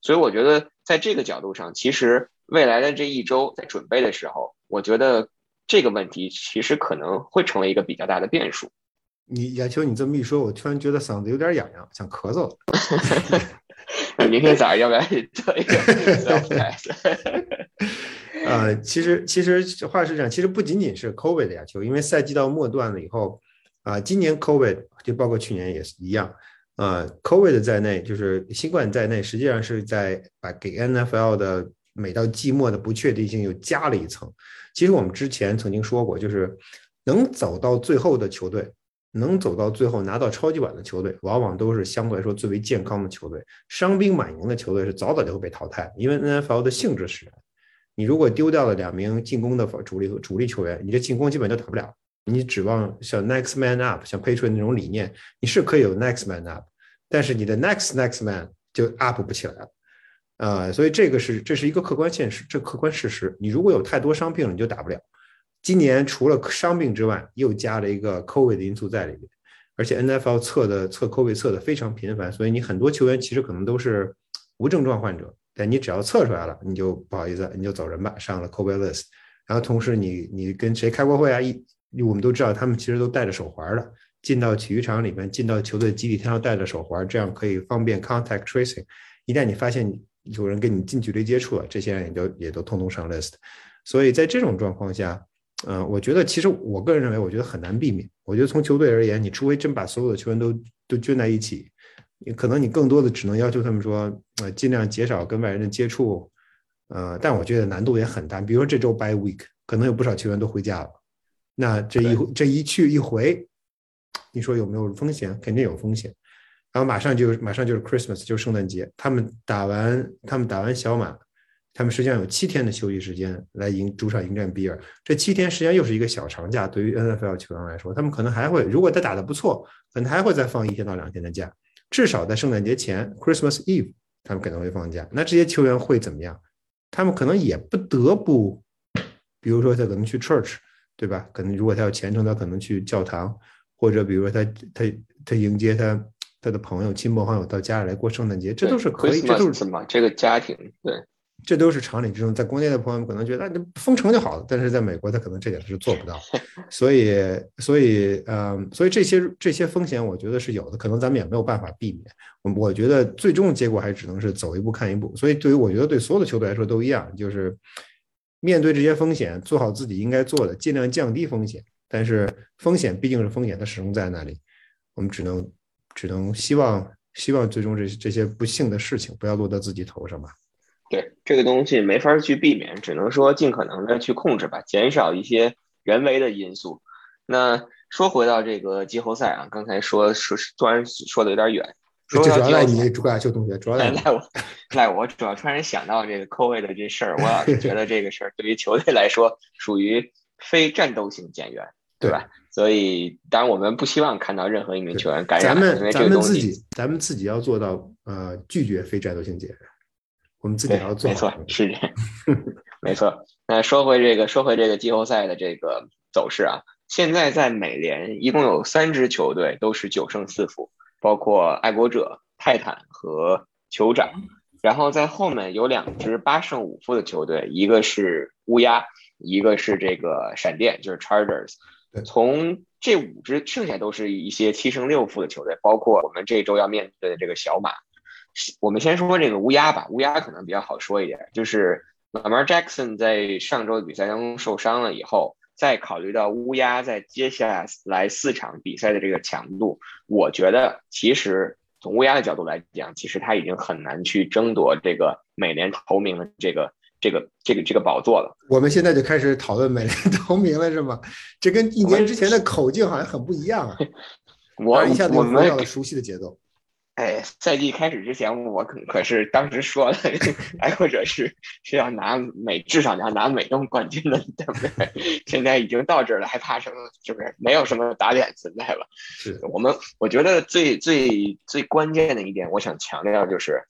所以我觉得，在这个角度上，其实未来的这一周在准备的时候，我觉得这个问题其实可能会成为一个比较大的变数。你亚秋，你这么一说，我突然觉得嗓子有点痒痒，想咳嗽了。明天早上要不要做一个 test？呃，其实其实话是这样，其实不仅仅是 COVID 的亚秋，因为赛季到末段了以后，啊，今年 COVID 就包括去年也是一样。啊，COVID 在内，就是新冠在内，实际上是在把给 NFL 的每到季末的不确定性又加了一层。其实我们之前曾经说过，就是能走到最后的球队，能走到最后拿到超级碗的球队，往往都是相对来说最为健康的球队。伤兵满营的球队是早早就会被淘汰，因为 NFL 的性质使然。你如果丢掉了两名进攻的主力主力球员，你这进攻基本就打不了。你指望像 next man up，像 Patriot 那种理念，你是可以有 next man up，但是你的 next next man 就 up 不起来了，啊，所以这个是这是一个客观现实，这客观事实。你如果有太多伤病了，你就打不了。今年除了伤病之外，又加了一个 COVID 的因素在里面，而且 NFL 测的测 COVID 测的非常频繁，所以你很多球员其实可能都是无症状患者，但你只要测出来了，你就不好意思，你就走人吧，上了 COVID list。然后同时你你跟谁开过会啊？一我们都知道，他们其实都带着手环的，进到体育场里面，进到球队集体，他要戴着手环，这样可以方便 contact tracing。一旦你发现有人跟你近距离接触了，这些人也就也都通通上 list。所以在这种状况下，嗯，我觉得其实我个人认为，我觉得很难避免。我觉得从球队而言，你除非真把所有的球员都都圈在一起，你可能你更多的只能要求他们说，呃，尽量减少跟外人的接触，呃，但我觉得难度也很大。比如说这周 by week，可能有不少球员都回家了，那这一这一去一回，你说有没有风险？肯定有风险。然后马上就马上就是 Christmas，就是圣诞节，他们打完他们打完小马，他们实际上有七天的休息时间来迎主场迎战比尔。这七天实际上又是一个小长假，对于 NFL 球员来说，他们可能还会，如果他打得不错，可能还会再放一天到两天的假，至少在圣诞节前 Christmas Eve，他们可能会放假。那这些球员会怎么样？他们可能也不得不，比如说他可能去 church，对吧？可能如果他要虔诚，他可能去教堂，或者比如说他他他迎接他。他的朋友、亲朋好友到家里来过圣诞节，这都是可以，这都是什么？这个家庭，对，这都是常理之中。在国内的朋友可能觉得那封城就好了，但是在美国他可能这点是做不到。所以，所以，嗯，所以这些这些风险，我觉得是有的，可能咱们也没有办法避免。我我觉得最终的结果还只能是走一步看一步。所以，对于我觉得对所有的球队来说都一样，就是面对这些风险，做好自己应该做的，尽量降低风险。但是风险毕竟是风险，它始终在那里，我们只能。只能希望，希望最终这这些不幸的事情不要落到自己头上吧。对，这个东西没法去避免，只能说尽可能的去控制吧，减少一些人为的因素。那说回到这个季后赛啊，刚才说说突然说的有点远，主要赖你朱亚秀同学，主要赖我，赖我，主要突然想到这个扣位的这事儿，我老是觉得这个事儿对于球队来说属于非战斗性减员，对吧？所以，当然我们不希望看到任何一名球员感染，因为咱们自己，咱们自己要做到呃拒绝非战斗性检验，我们自己要做。没错，是这样，没错。那说回这个，说回这个季后赛的这个走势啊，现在在美联一共有三支球队都是九胜四负，包括爱国者、泰坦和酋长。然后在后面有两支八胜五负的球队，一个是乌鸦，一个是这个闪电，就是 Chargers。从这五支剩下都是一些七胜六负的球队，包括我们这周要面对的这个小马。我们先说这个乌鸦吧，乌鸦可能比较好说一点，就是 Lamar Jackson 在上周的比赛当中受伤了以后，再考虑到乌鸦在接下来四场比赛的这个强度，我觉得其实从乌鸦的角度来讲，其实他已经很难去争夺这个美联头名的这个。这个这个这个宝座了，我们现在就开始讨论美联头名了，是吗？这跟一年之前的口径好像很不一样啊！我一下子回到了熟悉的节奏。哎，赛季开始之前，我可可是当时说了，爱国者是是要拿美，至少要拿美东冠军的，对不对？现在已经到这儿了，还怕什么？是不是？没有什么打脸存在了。是我们，我觉得最最最关键的一点，我想强调就是。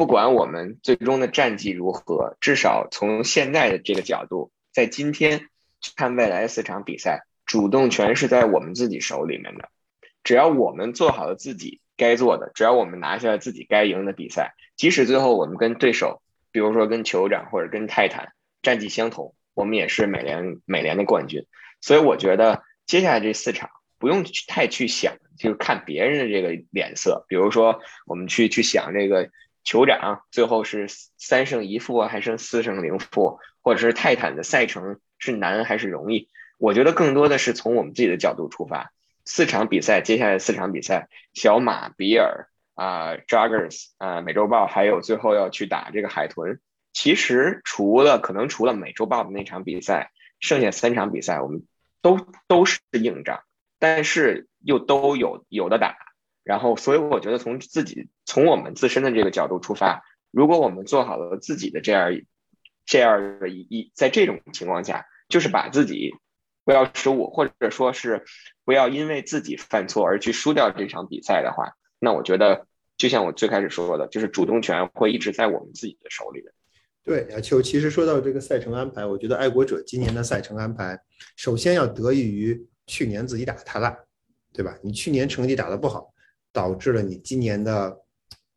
不管我们最终的战绩如何，至少从现在的这个角度，在今天看未来四场比赛，主动权是在我们自己手里面的。只要我们做好了自己该做的，只要我们拿下了自己该赢的比赛，即使最后我们跟对手，比如说跟酋长或者跟泰坦战绩相同，我们也是美联美联的冠军。所以我觉得接下来这四场不用去太去想，就是看别人的这个脸色。比如说我们去去想这个。酋长最后是三胜一负，还剩四胜零负，或者是泰坦的赛程是难还是容易？我觉得更多的是从我们自己的角度出发。四场比赛，接下来四场比赛，小马、比尔啊、Joggers 啊、美洲豹，还有最后要去打这个海豚。其实除了可能除了美洲豹的那场比赛，剩下三场比赛我们都都是硬仗，但是又都有有的打。然后，所以我觉得从自己从我们自身的这个角度出发，如果我们做好了自己的这样这样的一一，在这种情况下，就是把自己不要失误，或者说是不要因为自己犯错而去输掉这场比赛的话，那我觉得就像我最开始说的，就是主动权会一直在我们自己的手里。对，亚秋，其实说到这个赛程安排，我觉得爱国者今年的赛程安排，首先要得益于去年自己打的太烂，对吧？你去年成绩打得不好。导致了你今年的，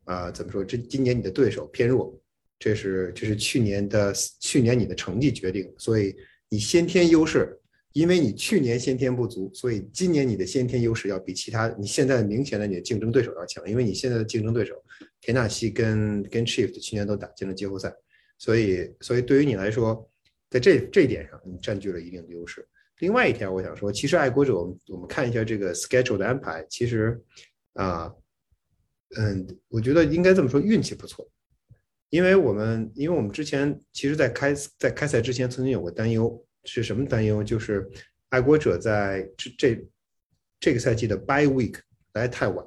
啊，怎么说？这今年你的对手偏弱，这是这是去年的去年你的成绩决定，所以你先天优势，因为你去年先天不足，所以今年你的先天优势要比其他你现在明显的你的竞争对手要强，因为你现在的竞争对手田纳西跟跟 Chief 去年都打进了季后赛，所以所以对于你来说，在这这一点上你占据了一定的优势。另外一条我想说，其实爱国者我们我们看一下这个 schedule 的安排，其实。啊，嗯，我觉得应该这么说，运气不错，因为我们因为我们之前其实，在开在开赛之前曾经有过担忧，是什么担忧？就是爱国者在这这这个赛季的 bye week 来太晚，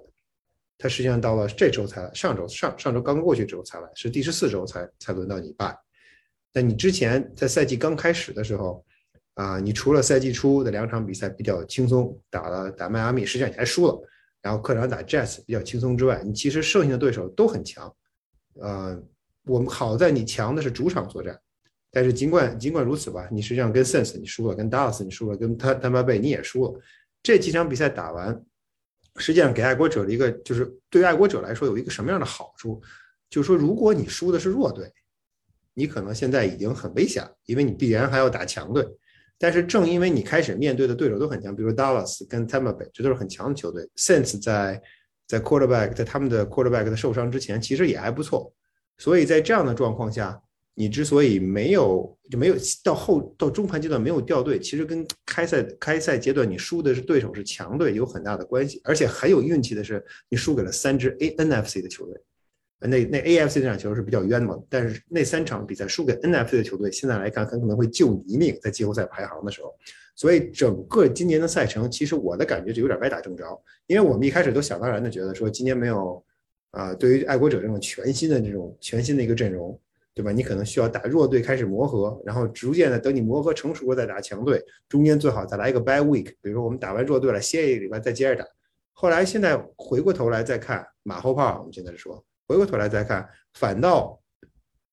他实际上到了这周才来，上周上上周刚过去之后才来，是第十四周才才轮到你 bye。那你之前在赛季刚开始的时候啊，你除了赛季初的两场比赛比较轻松，打了打迈阿密，实际上你还输了。然后客场打 Jazz 比较轻松之外，你其实剩下的对手都很强。呃，我们好在你强的是主场作战，但是尽管尽管如此吧，你实际上跟 Sense 你输了，跟 Dallas 你输了，跟他丹巴贝你也输了。这几场比赛打完，实际上给爱国者的一个就是对爱国者来说有一个什么样的好处？就是说，如果你输的是弱队，你可能现在已经很危险了，因为你必然还要打强队。但是正因为你开始面对的对手都很强，比如 Dallas 跟 Tampa Bay，这都是很强的球队。Since 在在 quarterback 在他们的 quarterback 的受伤之前，其实也还不错。所以在这样的状况下，你之所以没有就没有到后到中盘阶段没有掉队，其实跟开赛开赛阶段你输的是对手是强队有很大的关系。而且很有运气的是，你输给了三支 A NFC 的球队。那那 AFC 那场球是比较冤枉，但是那三场比赛输给 NFC 的球队，现在来看很可能会救你一命，在季后赛排行的时候。所以整个今年的赛程，其实我的感觉就有点歪打正着，因为我们一开始都想当然的觉得说今年没有啊，对于爱国者这种全新的这种全新的一个阵容，对吧？你可能需要打弱队开始磨合，然后逐渐的等你磨合成熟了再打强队，中间最好再来一个 bye week，比如说我们打完弱队了歇一个礼拜再接着打。后来现在回过头来再看马后炮，我们现在说。回过头来再看，反倒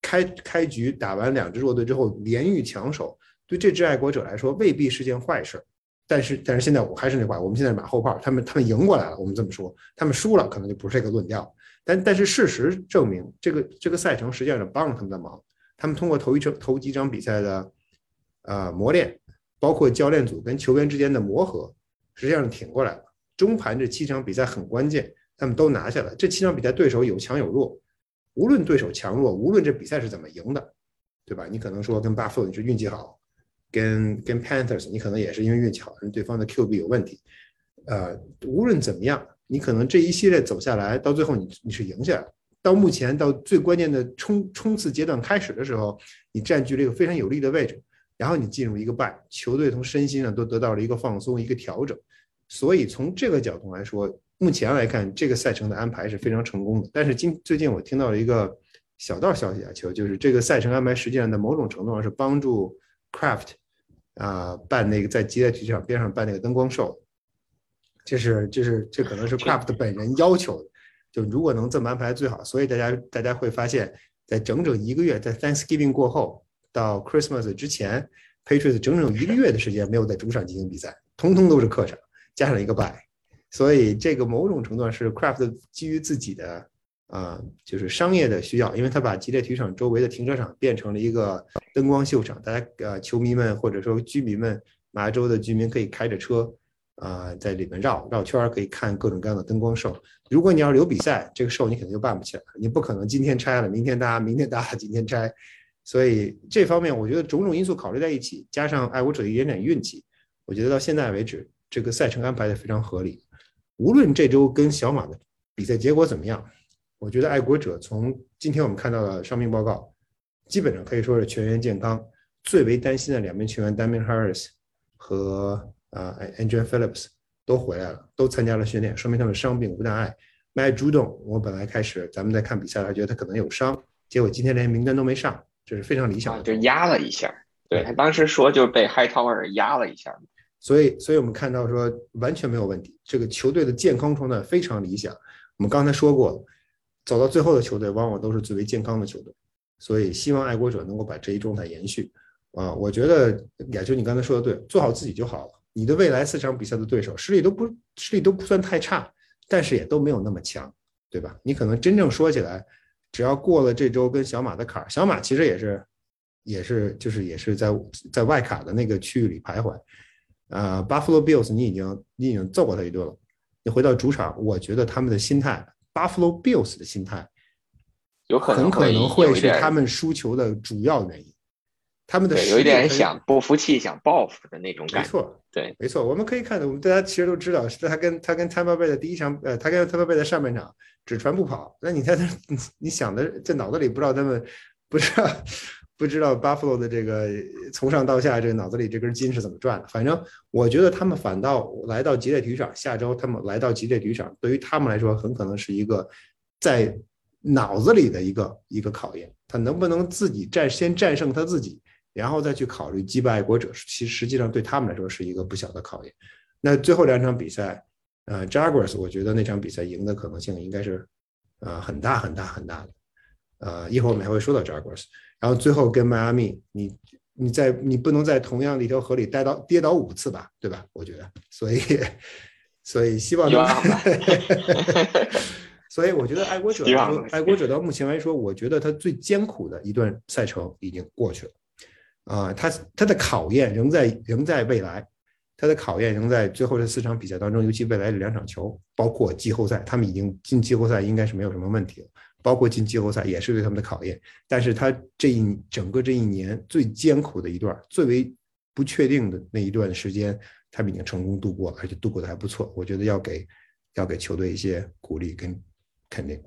开开局打完两支弱队之后连遇强手，对这支爱国者来说未必是件坏事。但是，但是现在我还是那话，我们现在马后炮，他们他们赢过来了，我们这么说，他们输了可能就不是这个论调。但但是事实证明，这个这个赛程实际上是帮了他们的忙。他们通过头一场头几场比赛的呃磨练，包括教练组跟球员之间的磨合，实际上是挺过来了。中盘这七场比赛很关键。他们都拿下了这七场比赛，对手有强有弱，无论对手强弱，无论这比赛是怎么赢的，对吧？你可能说跟巴夫你是运气好，跟跟 Panthers 你可能也是因为运气好，对方的 QB 有问题，呃，无论怎么样，你可能这一系列走下来，到最后你你是赢下来。到目前到最关键的冲冲刺阶段开始的时候，你占据了一个非常有利的位置，然后你进入一个败，球队从身心上都得到了一个放松，一个调整。所以从这个角度来说。目前来看，这个赛程的安排是非常成功的。但是今最近我听到了一个小道消息啊，球就是这个赛程安排实际上在某种程度上是帮助 Craft 啊办那个在吉列体育场边上办那个灯光秀。这是这是这可能是 Craft 本人要求的，就如果能这么安排最好。所以大家大家会发现，在整整一个月，在 Thanksgiving 过后到 Christmas 之前，Patriots 整整一个月的时间没有在主场进行比赛，通通都是客场，加上一个 bye。所以这个某种程度上是 Craft 基于自己的啊，就是商业的需要，因为他把吉列体育场周围的停车场变成了一个灯光秀场，大家呃球迷们或者说居民们，马州的居民可以开着车啊在里面绕绕圈，可以看各种各样的灯光秀。如果你要是有比赛，这个秀你肯定就办不起来，你不可能今天拆了明天搭，明天搭今天拆。所以这方面我觉得种种因素考虑在一起，加上爱国者一点点运气，我觉得到现在为止这个赛程安排的非常合理。无论这周跟小马的比赛结果怎么样，我觉得爱国者从今天我们看到的伤病报告，基本上可以说是全员健康。最为担心的两名球员 Damian Harris 和啊 Andrew Phillips 都回来了，都参加了训练，说明他们伤病无大碍。麦朱栋，我本来开始咱们在看比赛，还觉得他可能有伤，结果今天连名单都没上，这是非常理想的。就压了一下，对他当时说就是被 Hightower 压了一下。所以，所以我们看到说完全没有问题，这个球队的健康状态非常理想。我们刚才说过，走到最后的球队往往都是最为健康的球队。所以，希望爱国者能够把这一状态延续。啊，我觉得亚秋你刚才说的对，做好自己就好了。你的未来四场比赛的对手实力都不实力都不算太差，但是也都没有那么强，对吧？你可能真正说起来，只要过了这周跟小马的坎儿，小马其实也是也是就是也是在在外卡的那个区域里徘徊。呃，Buffalo Bills，你已经你已经揍过他一顿了。你回到主场，我觉得他们的心态，Buffalo Bills 的心态，有可能很可能会是他们输球的主要原因。他们的有一点想不服气、想报复的那种感觉。没错，对，没错。我们可以看到，我们大家其实都知道，是他跟他跟 Tampa Bay 的第一场，呃，他跟 Tampa Bay 的上半场只传不跑。那你在那，你想的在脑子里不知道他们不知道不知道 Buffalo 的这个从上到下这个脑子里这根筋是怎么转的。反正我觉得他们反倒来到吉列体育场，下周他们来到吉列体育场，对于他们来说很可能是一个在脑子里的一个一个考验。他能不能自己战先战胜他自己，然后再去考虑击败爱国者，其实际上对他们来说是一个不小的考验。那最后两场比赛。呃，Jaguars，我觉得那场比赛赢的可能性应该是，呃，很大很大很大的。呃，一会儿我们还会说到 Jaguars，然后最后跟迈阿密，你你在你不能在同样的一条河里待到跌倒五次吧，对吧？我觉得，所以 所以希望能 所以我觉得爱国者爱国者到目前来说，我觉得他最艰苦的一段赛程已经过去了，啊，他他的考验仍在仍在未来。他的考验仍在最后这四场比赛当中，尤其未来的两场球，包括季后赛，他们已经进季后赛应该是没有什么问题了。包括进季后赛也是对他们的考验。但是他这一整个这一年最艰苦的一段，最为不确定的那一段时间，他们已经成功度过，而且度过的还不错。我觉得要给要给球队一些鼓励跟肯定。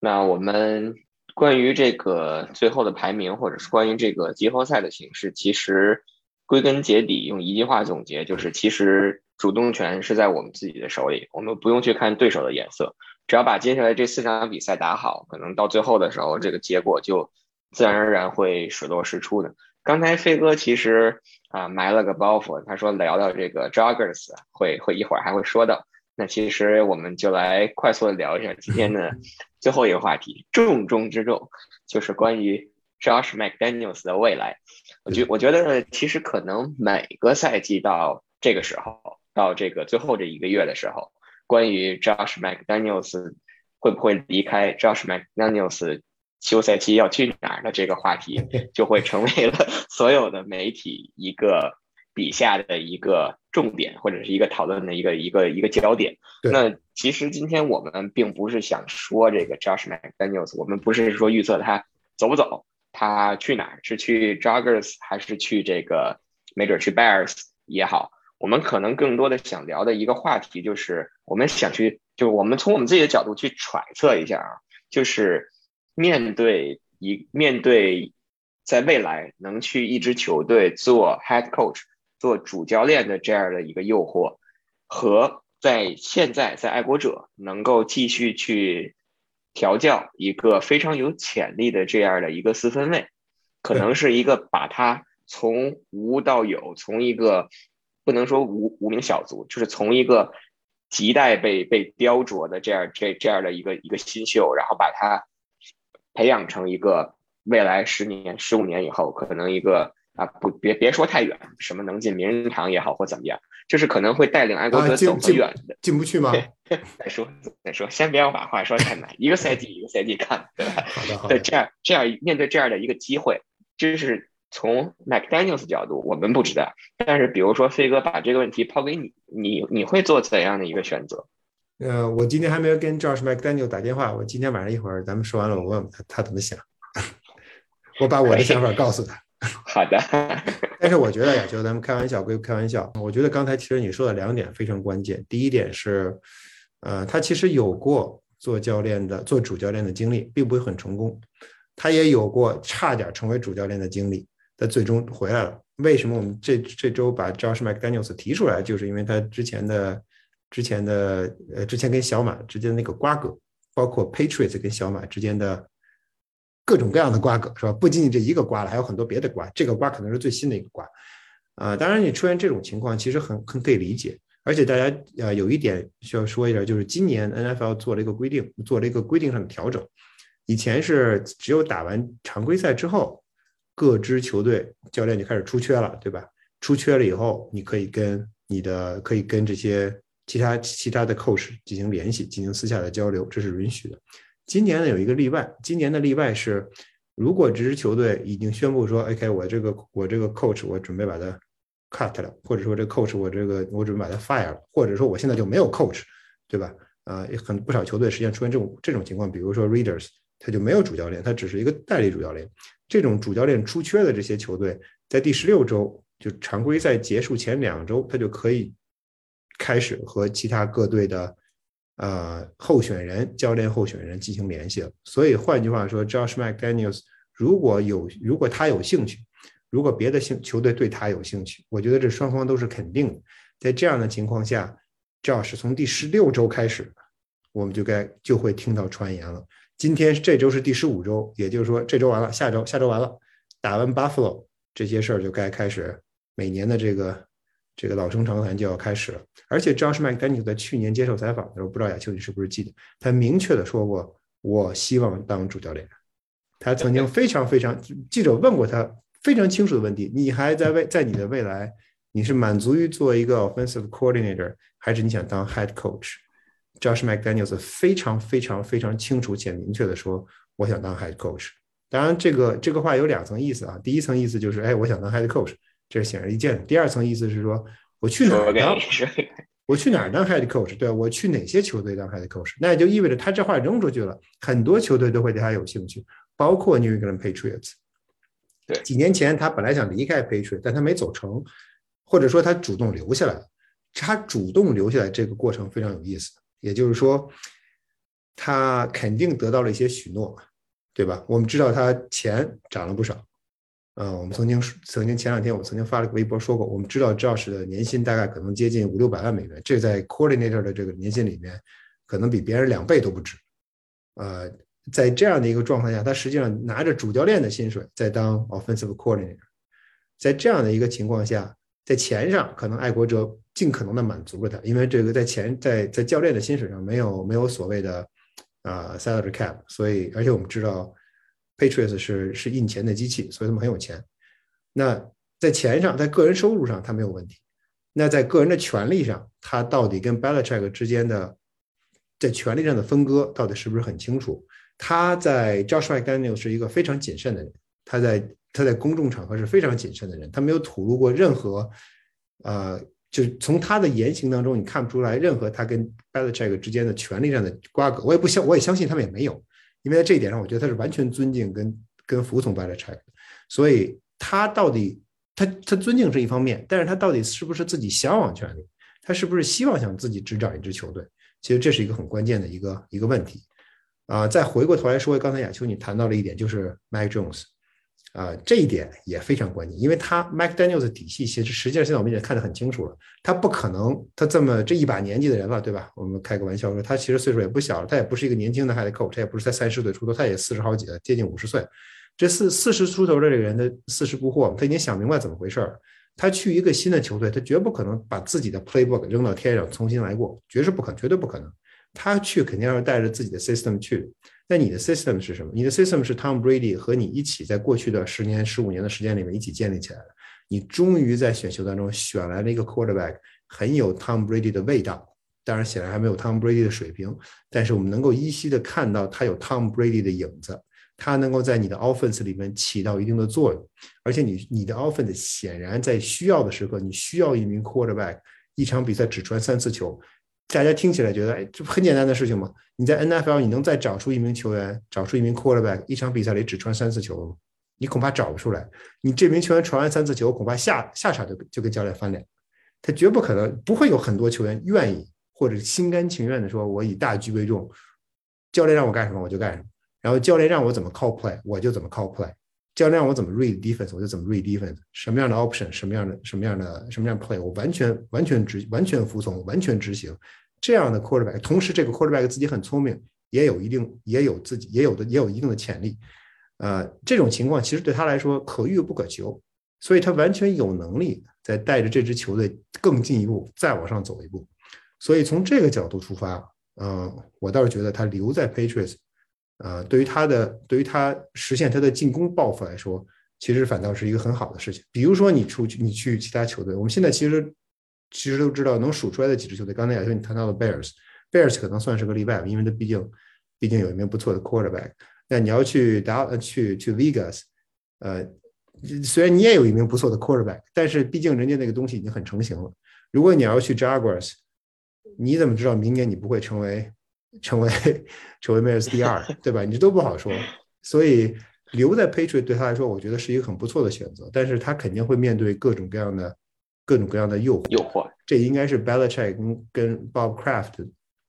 那我们关于这个最后的排名，或者是关于这个季后赛的形式，其实。归根结底，用一句话总结，就是其实主动权是在我们自己的手里，我们不用去看对手的颜色，只要把接下来这四场比赛打好，可能到最后的时候，这个结果就自然而然会水落石出的。刚才飞哥其实啊埋了个包袱，他说聊聊这个 Joggers 会会一会儿还会说到，那其实我们就来快速的聊一下今天的 最后一个话题，重中之重就是关于 Josh McDaniels 的未来。我觉我觉得其实可能每个赛季到这个时候，到这个最后这一个月的时候，关于 Josh McDaniels 会不会离开，Josh McDaniels 休赛期要去哪儿的这个话题，就会成为了 所有的媒体一个笔下的一个重点，或者是一个讨论的一个一个一个焦点。那其实今天我们并不是想说这个 Josh McDaniels，我们不是说预测他走不走。他去哪儿？是去 Joggers 还是去这个？没准去 Bears 也好。我们可能更多的想聊的一个话题就是，我们想去，就我们从我们自己的角度去揣测一下啊，就是面对一面对在未来能去一支球队做 Head Coach 做主教练的这样的一个诱惑，和在现在在爱国者能够继续去。调教一个非常有潜力的这样的一个四分卫，可能是一个把他从无到有，从一个不能说无无名小卒，就是从一个亟待被被雕琢的这样这这样的一个一个新秀，然后把他培养成一个未来十年、十五年以后可能一个。啊不，别别说太远，什么能进名人堂也好，或怎么样，就是可能会带领爱国者走很远的，进不去吗？再说再说，先不要把话说太满，一个赛季一个赛季看，对吧？对，这样这样面对这样的一个机会，就是从 McDaniel's 角度，我们不知道，但是比如说飞哥把这个问题抛给你，你你会做怎样的一个选择？呃，我今天还没有跟 Josh McDaniel 打电话，我今天晚上一会儿咱们说完了，我问问他他怎么想，我把我的想法告诉他。好的，但是我觉得呀，就咱们开玩笑归开玩笑，我觉得刚才其实你说的两点非常关键。第一点是，呃，他其实有过做教练的、做主教练的经历，并不会很成功。他也有过差点成为主教练的经历，他最终回来了。为什么我们这这周把 Josh McDaniels 提出来，就是因为他之前的、之前的、呃，之前跟小马之间的那个瓜葛，包括 Patriots 跟小马之间的。各种各样的瓜葛是吧？不仅仅这一个瓜了，还有很多别的瓜。这个瓜可能是最新的一个瓜，啊，当然你出现这种情况其实很很可以理解。而且大家呃有一点需要说一下，就是今年 NFL 做了一个规定，做了一个规定上的调整。以前是只有打完常规赛之后，各支球队教练就开始出缺了，对吧？出缺了以后，你可以跟你的可以跟这些其他其他的 coach 进行联系，进行私下的交流，这是允许的。今年呢有一个例外，今年的例外是，如果这支球队已经宣布说，OK，我这个我这个 coach 我准备把它 cut 了，或者说这 coach 我这个我准备把它 fire 了，或者说我现在就没有 coach，对吧？啊，也很不少球队实际上出现这种这种情况，比如说 Readers，他就没有主教练，他只是一个代理主教练。这种主教练出缺的这些球队，在第十六周就常规赛结束前两周，他就可以开始和其他各队的。呃候选人、教练候选人进行联系了。所以换句话说，Josh McDaniels 如果有如果他有兴趣，如果别的兴球队对他有兴趣，我觉得这双方都是肯定的。在这样的情况下，Josh 从第十六周开始，我们就该就会听到传言了。今天这周是第十五周，也就是说这周完了，下周下周完了，打完 Buffalo 这些事儿就该开始，每年的这个这个老生常谈就要开始了。而且 Josh McDaniel 在去年接受采访的时候，不知道亚秋你是不是记得，他明确的说过，我希望当主教练。他曾经非常非常，记者问过他非常清楚的问题：你还在未在你的未来，你是满足于做一个 offensive coordinator，还是你想当 head coach？coach？Josh McDaniels 非常非常非常清楚且明确的说：“我想当 head coach。”当然，这个这个话有两层意思啊。第一层意思就是，哎，我想当 head coach，这是显而易见的。第二层意思是说，我去哪儿当？我去哪儿当 head coach？对我去哪些球队当 head coach？那也就意味着他这话扔出去了，很多球队都会对他有兴趣，包括 New England Patriots。对，几年前他本来想离开 Patriots，但他没走成，或者说他主动留下来了。他主动留下来这个过程非常有意思。也就是说，他肯定得到了一些许诺，对吧？我们知道他钱涨了不少，嗯，我们曾经曾经前两天我们曾经发了个微博说过，我们知道 Josh 的年薪大概可能接近五六百万美元，这在 Coordinator 的这个年薪里面，可能比别人两倍都不止。呃，在这样的一个状况下，他实际上拿着主教练的薪水在当 Offensive Coordinator，在这样的一个情况下。在钱上，可能爱国者尽可能的满足了他，因为这个在钱在在教练的薪水上没有没有所谓的啊 salary cap，所以而且我们知道 Patriots 是是印钱的机器，所以他们很有钱。那在钱上，在个人收入上他没有问题。那在个人的权利上，他到底跟 Belichick 之间的在权利上的分割到底是不是很清楚？他在 Joshua Daniel 是一个非常谨慎的人，他在。他在公众场合是非常谨慎的人，他没有吐露过任何，呃，就是从他的言行当中你看不出来任何他跟 Belichick 之间的权力上的瓜葛。我也不相，我也相信他们也没有，因为在这一点上，我觉得他是完全尊敬跟跟服从 Belichick。所以他到底他他尊敬是一方面，但是他到底是不是自己向往权力？他是不是希望想自己执掌一支球队？其实这是一个很关键的一个一个问题。啊，再回过头来说，刚才亚秋你谈到了一点，就是 Mike Jones。啊，这一点也非常关键，因为他 McDaniel 的底细其实实际上现在我们已经看得很清楚了。他不可能，他这么这一把年纪的人了，对吧？我们开个玩笑说，他其实岁数也不小了，他也不是一个年轻的 head coach，他也不是在三十岁出头，他也四十好几了，接近五十岁。这四四十出头的这个人的四十不惑，他已经想明白怎么回事儿。他去一个新的球队，他绝不可能把自己的 playbook 扔到天上重新来过，绝是不可，绝对不可能。他去肯定要带着自己的 system 去。那你的 system 是什么？你的 system 是 Tom Brady 和你一起在过去的十年、十五年的时间里面一起建立起来的。你终于在选秀当中选来了一个 quarterback，很有 Tom Brady 的味道。当然，显然还没有 Tom Brady 的水平，但是我们能够依稀的看到他有 Tom Brady 的影子。他能够在你的 offense 里面起到一定的作用，而且你你的 offense 显然在需要的时刻，你需要一名 quarterback，一场比赛只传三次球。大家听起来觉得，哎，这不很简单的事情吗？你在 NFL，你能再找出一名球员，找出一名 quarterback，一场比赛里只传三次球吗？你恐怕找不出来。你这名球员传完三次球，恐怕下下场就就跟教练翻脸。他绝不可能，不会有很多球员愿意或者心甘情愿的说，我以大局为重，教练让我干什么我就干什么，然后教练让我怎么 call play 我就怎么 call play。教练让我怎么 read defense，我就怎么 read defense。什么样的 option，什么样的什么样的什么样的 play，我完全完全执完全服从，完全执行。这样的 quarterback，同时这个 quarterback 自己很聪明，也有一定也有自己也有的也有一定的潜力。呃，这种情况其实对他来说可遇不可求，所以他完全有能力在带着这支球队更进一步再往上走一步。所以从这个角度出发，嗯，我倒是觉得他留在 Patriots。呃，对于他的，对于他实现他的进攻抱负来说，其实反倒是一个很好的事情。比如说，你出去，你去其他球队，我们现在其实其实都知道能数出来的几支球队。刚才亚秋你谈到了 Bears，Bears 可能算是个例外，因为他毕竟毕竟有一名不错的 quarterback。那你要去达去去 Vegas，呃，虽然你也有一名不错的 quarterback，但是毕竟人家那个东西已经很成型了。如果你要去 Jaguars，你怎么知道明年你不会成为？成为 成为 Bears 第二，对吧？你这都不好说。所以留在 Patriot 对他来说，我觉得是一个很不错的选择。但是他肯定会面对各种各样的各种各样的诱惑。诱惑，这应该是 Belichick 跟跟 Bob Kraft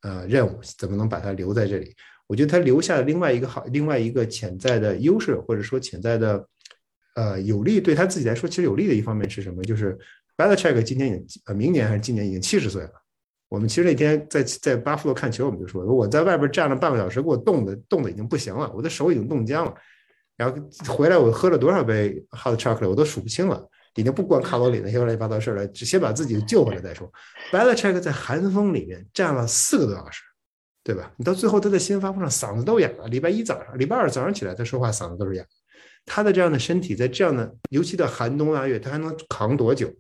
呃任务，怎么能把他留在这里？我觉得他留下了另外一个好，另外一个潜在的优势，或者说潜在的呃有利对他自己来说其实有利的一方面是什么？就是 Belichick 今年已经呃明年还是今年已经七十岁了。我们其实那天在在巴夫洛看球，我们就说我在外边站了半个小时，给我冻的冻的已经不行了，我的手已经冻僵了。然后回来我喝了多少杯 hot chocolate 我都数不清了，已经不管卡路里那些乱七八糟事了，只先把自己救回来再说。Belichick 在寒风里面站了四个多小时。对吧？你到最后他在新闻发布上嗓子都哑了。礼拜一早上，礼拜二早上起来他说话嗓子都是哑。他的这样的身体在这样的，尤其到寒冬腊月，他还能扛多久？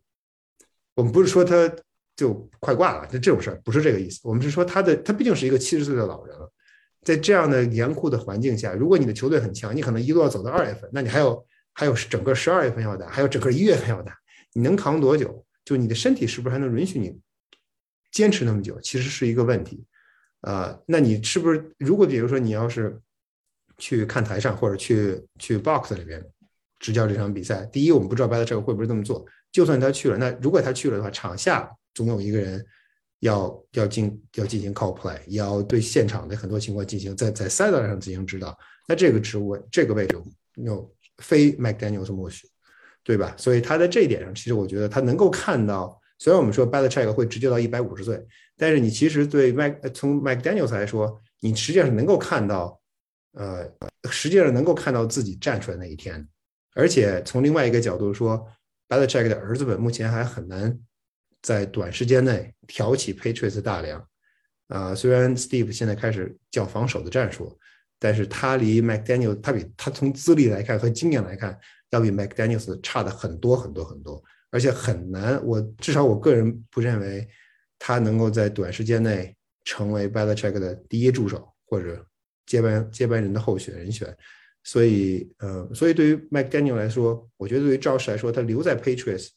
我们不是说他就快挂了，就这种事儿不是这个意思。我们是说他的，他毕竟是一个七十岁的老人了，在这样的严酷的环境下，如果你的球队很强，你可能一路要走到二月份，那你还有还有整个十二月份要打，还有整个一月份要打，你能扛多久？就你的身体是不是还能允许你坚持那么久？其实是一个问题。啊，那你是不是如果比如说你要是去看台上或者去去 box 里边执教这场比赛，第一我们不知道巴特这个会不会这么做。就算他去了，那如果他去了的话，场下总有一个人要要进要进行 call play，要对现场的很多情况进行在在赛道上进行指导。那这个职务这个位置有非 McDaniel 默许，对吧？所以他在这一点上，其实我觉得他能够看到。虽然我们说 Belichick 会直接到一百五十岁，但是你其实对 Mc 从 McDaniel 来说，你实际上是能够看到，呃，实际上能够看到自己站出来那一天。而且从另外一个角度说，Belichick 的儿子们目前还很难在短时间内挑起 Patriots 大梁。啊，虽然 Steve 现在开始叫防守的战术，但是他离 McDaniel 他比他从资历来看和经验来看，要比 McDaniel 差的很多很多很多。而且很难，我至少我个人不认为他能够在短时间内成为 Belichick 的第一助手或者接班接班人的候选人选。所以，呃，所以对于 McDaniel 来说，我觉得对于赵氏来说，他留在 Patriots，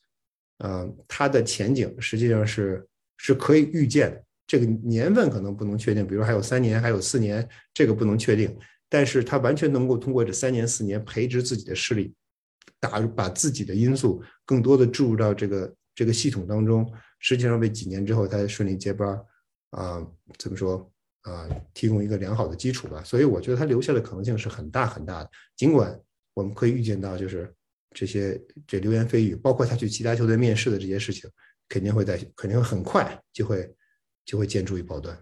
呃，他的前景实际上是是可以预见的。这个年份可能不能确定，比如还有三年，还有四年，这个不能确定。但是他完全能够通过这三年四年培植自己的势力。打把自己的因素更多的注入到这个这个系统当中，实际上为几年之后他顺利接班啊，怎么说啊，提供一个良好的基础吧。所以我觉得他留下的可能性是很大很大的。尽管我们可以预见到，就是这些这流言蜚语，包括他去其他球队面试的这些事情，肯定会在肯定很快就会就会见诸于报端。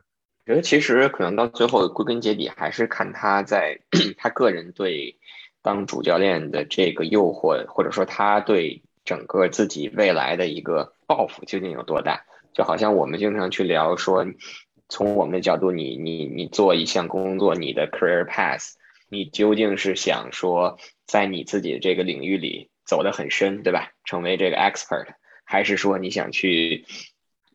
觉得其实可能到最后归根结底还是看他在 他个人对。当主教练的这个诱惑，或者说他对整个自己未来的一个抱负究竟有多大？就好像我们经常去聊说，从我们的角度，你你你做一项工作，你的 career path，你究竟是想说在你自己这个领域里走得很深，对吧？成为这个 expert，还是说你想去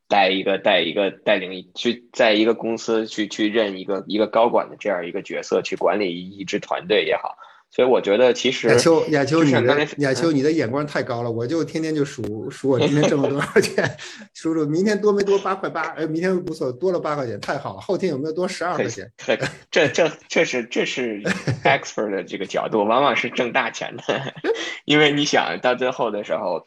带一个带一个带领去在一个公司去去任一个一个高管的这样一个角色，去管理一支团队也好？所以我觉得，其实亚秋，亚秋，你的亚秋，你的眼光太高了。我就天天就数数我今天挣了多少钱，数数明天多没多八块八，哎，明天不错，多了八块钱，太好了。后天有没有多十二块钱？这这这是这是 expert 的这个角度，往往是挣大钱的，因为你想到最后的时候。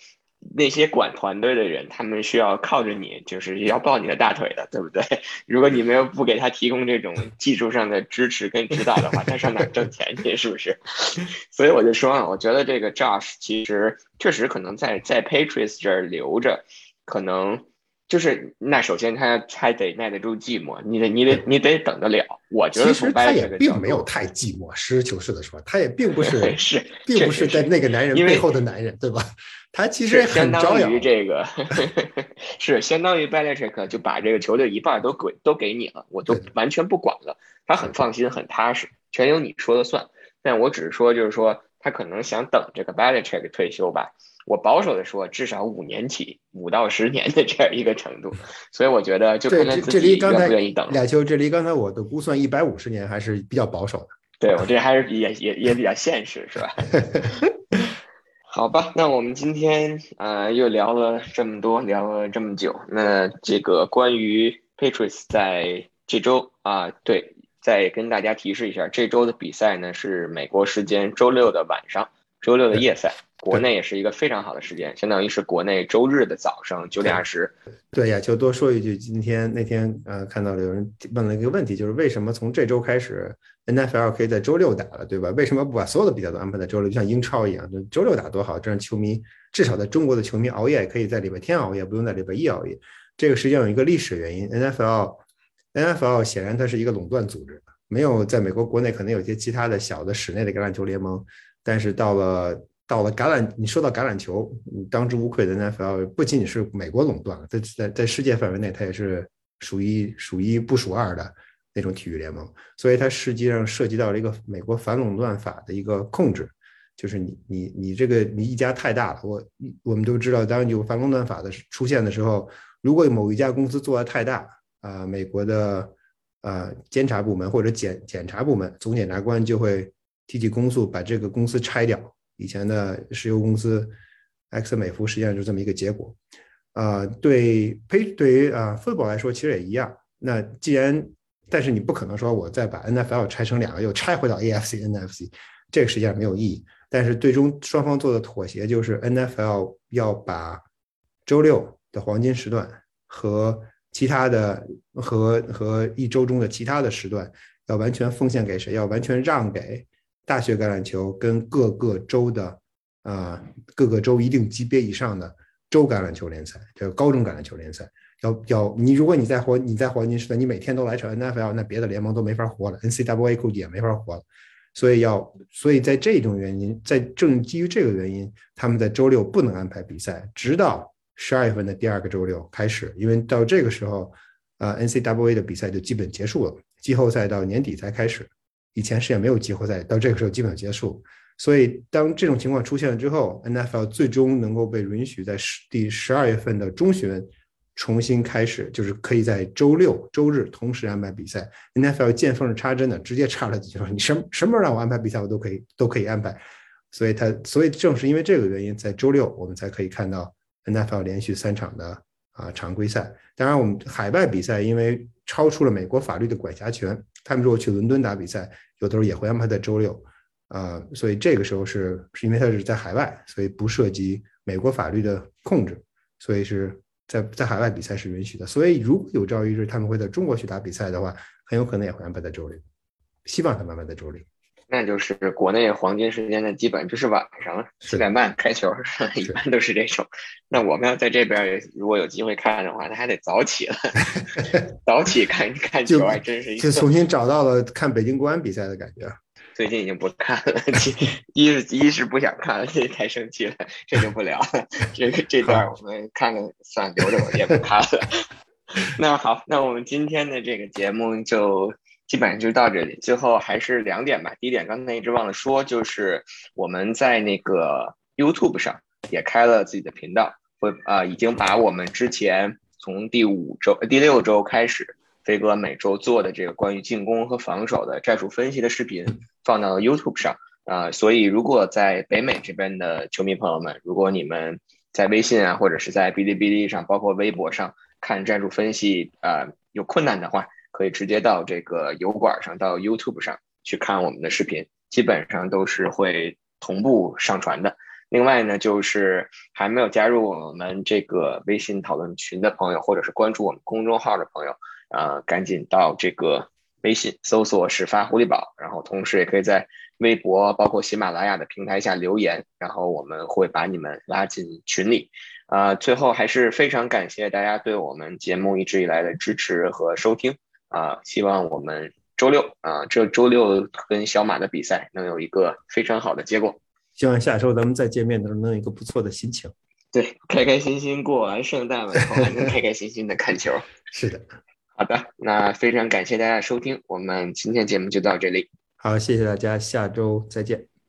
那些管团队的人，他们需要靠着你，就是要抱你的大腿的，对不对？如果你没有不给他提供这种技术上的支持跟指导的话，他上哪挣钱去？是不是？所以我就说啊，我觉得这个 Josh 其实确实可能在在 Patriots 这儿留着，可能就是那首先他还得耐得住寂寞，你得你得你得等得了。我觉得其实他也并没有太寂寞，实事求是的说，他也并不 是是，并不是在那个男人背后的男人，对吧？他其实 相当于这个，是相当于 Belichick 就把这个球队一半都给都给你了，我都完全不管了。他很放心，很踏实，全由你说了算。但我只是说，就是说他可能想等这个 Belichick 退休吧。我保守的说，至少五年起，五到十年的这样一个程度。所以我觉得，就看他自己愿不愿意等。俩球，这离刚才我的估算一百五十年还是比较保守的。对我这还是也也也比较现实，是吧？好吧，那我们今天啊又聊了这么多，聊了这么久。那这个关于 Patriots 在这周啊，对，再跟大家提示一下，这周的比赛呢是美国时间周六的晚上，周六的夜赛国内也是一个非常好的时间，相当于是国内周日的早上九点二十。对呀，就多说一句，今天那天呃看到了有人问了一个问题，就是为什么从这周开始 NFL 可以在周六打了，对吧？为什么不把所有的比赛都安排在周六，就像英超一样，就周六打多好，这样球迷至少在中国的球迷熬夜也可以在礼拜天熬夜，不用在礼拜一熬夜。这个实际上有一个历史原因，NFL NFL 显然它是一个垄断组织，没有在美国国内可能有些其他的小的室内的橄榄球联盟，但是到了。到了橄榄，你说到橄榄球，你当之无愧的 NFL 不仅仅是美国垄断了，在在在世界范围内，它也是数一数一不数二的那种体育联盟。所以它实际上涉及到了一个美国反垄断法的一个控制，就是你你你这个你一家太大了，我我们都知道，当有反垄断法的出现的时候，如果某一家公司做的太大啊，美国的呃监察部门或者检检察部门总检察官就会提起公诉，把这个公司拆掉。以前的石油公司埃克森美孚实际上就是这么一个结果，啊，对呸，对于啊 football 来说其实也一样。那既然，但是你不可能说我再把 NFL 拆成两个，又拆回到 AFC、NFC，这个实际上没有意义。但是最终双方做的妥协就是 NFL 要把周六的黄金时段和其他的和和一周中的其他的时段要完全奉献给谁？要完全让给。大学橄榄球跟各个州的啊，各个州一定级别以上的州橄榄球联赛，叫高中橄榄球联赛，要要你，如果你在黄你在黄金时代，你每天都来场 NFL，那别的联盟都没法活了，NCAA 估计也没法活了。所以要，所以在这种原因，在正基于这个原因，他们在周六不能安排比赛，直到十二月份的第二个周六开始，因为到这个时候，啊，NCAA 的比赛就基本结束了，季后赛到年底才开始。以前是也没有季后赛，到这个时候基本结束。所以当这种情况出现了之后，NFL 最终能够被允许在十第十二月份的中旬重新开始，就是可以在周六、周日同时安排比赛。NFL 见缝插针的直接插了几句说：“你什什么时候让我安排比赛，我都可以都可以安排。”所以他所以正是因为这个原因，在周六我们才可以看到 NFL 连续三场的啊常规赛。当然，我们海外比赛因为超出了美国法律的管辖权。他们如果去伦敦打比赛，有的时候也会安排在周六，啊，所以这个时候是是因为他是在海外，所以不涉及美国法律的控制，所以是在在海外比赛是允许的。所以如果有朝一日他们会在中国去打比赛的话，很有可能也会安排在周六，希望他们安排在周六。那就是国内黄金时间的基本就是晚上七点半开球，一般都是这种。那我们要在这边如果有机会看的话，那还得早起了，早起看看球还真是就重新找到了看北京国安比赛的感觉。最近已经不看了，一是一是不想看了，这太生气了，这就不聊了。这这段我们看了算留着我，也不看了。那好，那我们今天的这个节目就。基本上就到这里，最后还是两点吧。第一点，刚才一直忘了说，就是我们在那个 YouTube 上也开了自己的频道，会啊，已经把我们之前从第五周、第六周开始，飞哥每周做的这个关于进攻和防守的战术分析的视频放到了 YouTube 上啊。所以，如果在北美这边的球迷朋友们，如果你们在微信啊，或者是在哔哩哔哩上，包括微博上看战术分析啊有困难的话，可以直接到这个油管上，到 YouTube 上去看我们的视频，基本上都是会同步上传的。另外呢，就是还没有加入我们这个微信讨论群的朋友，或者是关注我们公众号的朋友，呃，赶紧到这个微信搜索“始发狐狸宝”，然后同时也可以在微博、包括喜马拉雅的平台下留言，然后我们会把你们拉进群里。啊，最后还是非常感谢大家对我们节目一直以来的支持和收听。啊，希望我们周六啊，这周六跟小马的比赛能有一个非常好的结果。希望下周咱们再见面的时候能有一个不错的心情。对，开开心心过完圣诞了以后，还能开开心心的看球。是的，好的，那非常感谢大家收听，我们今天节目就到这里。好，谢谢大家，下周再见。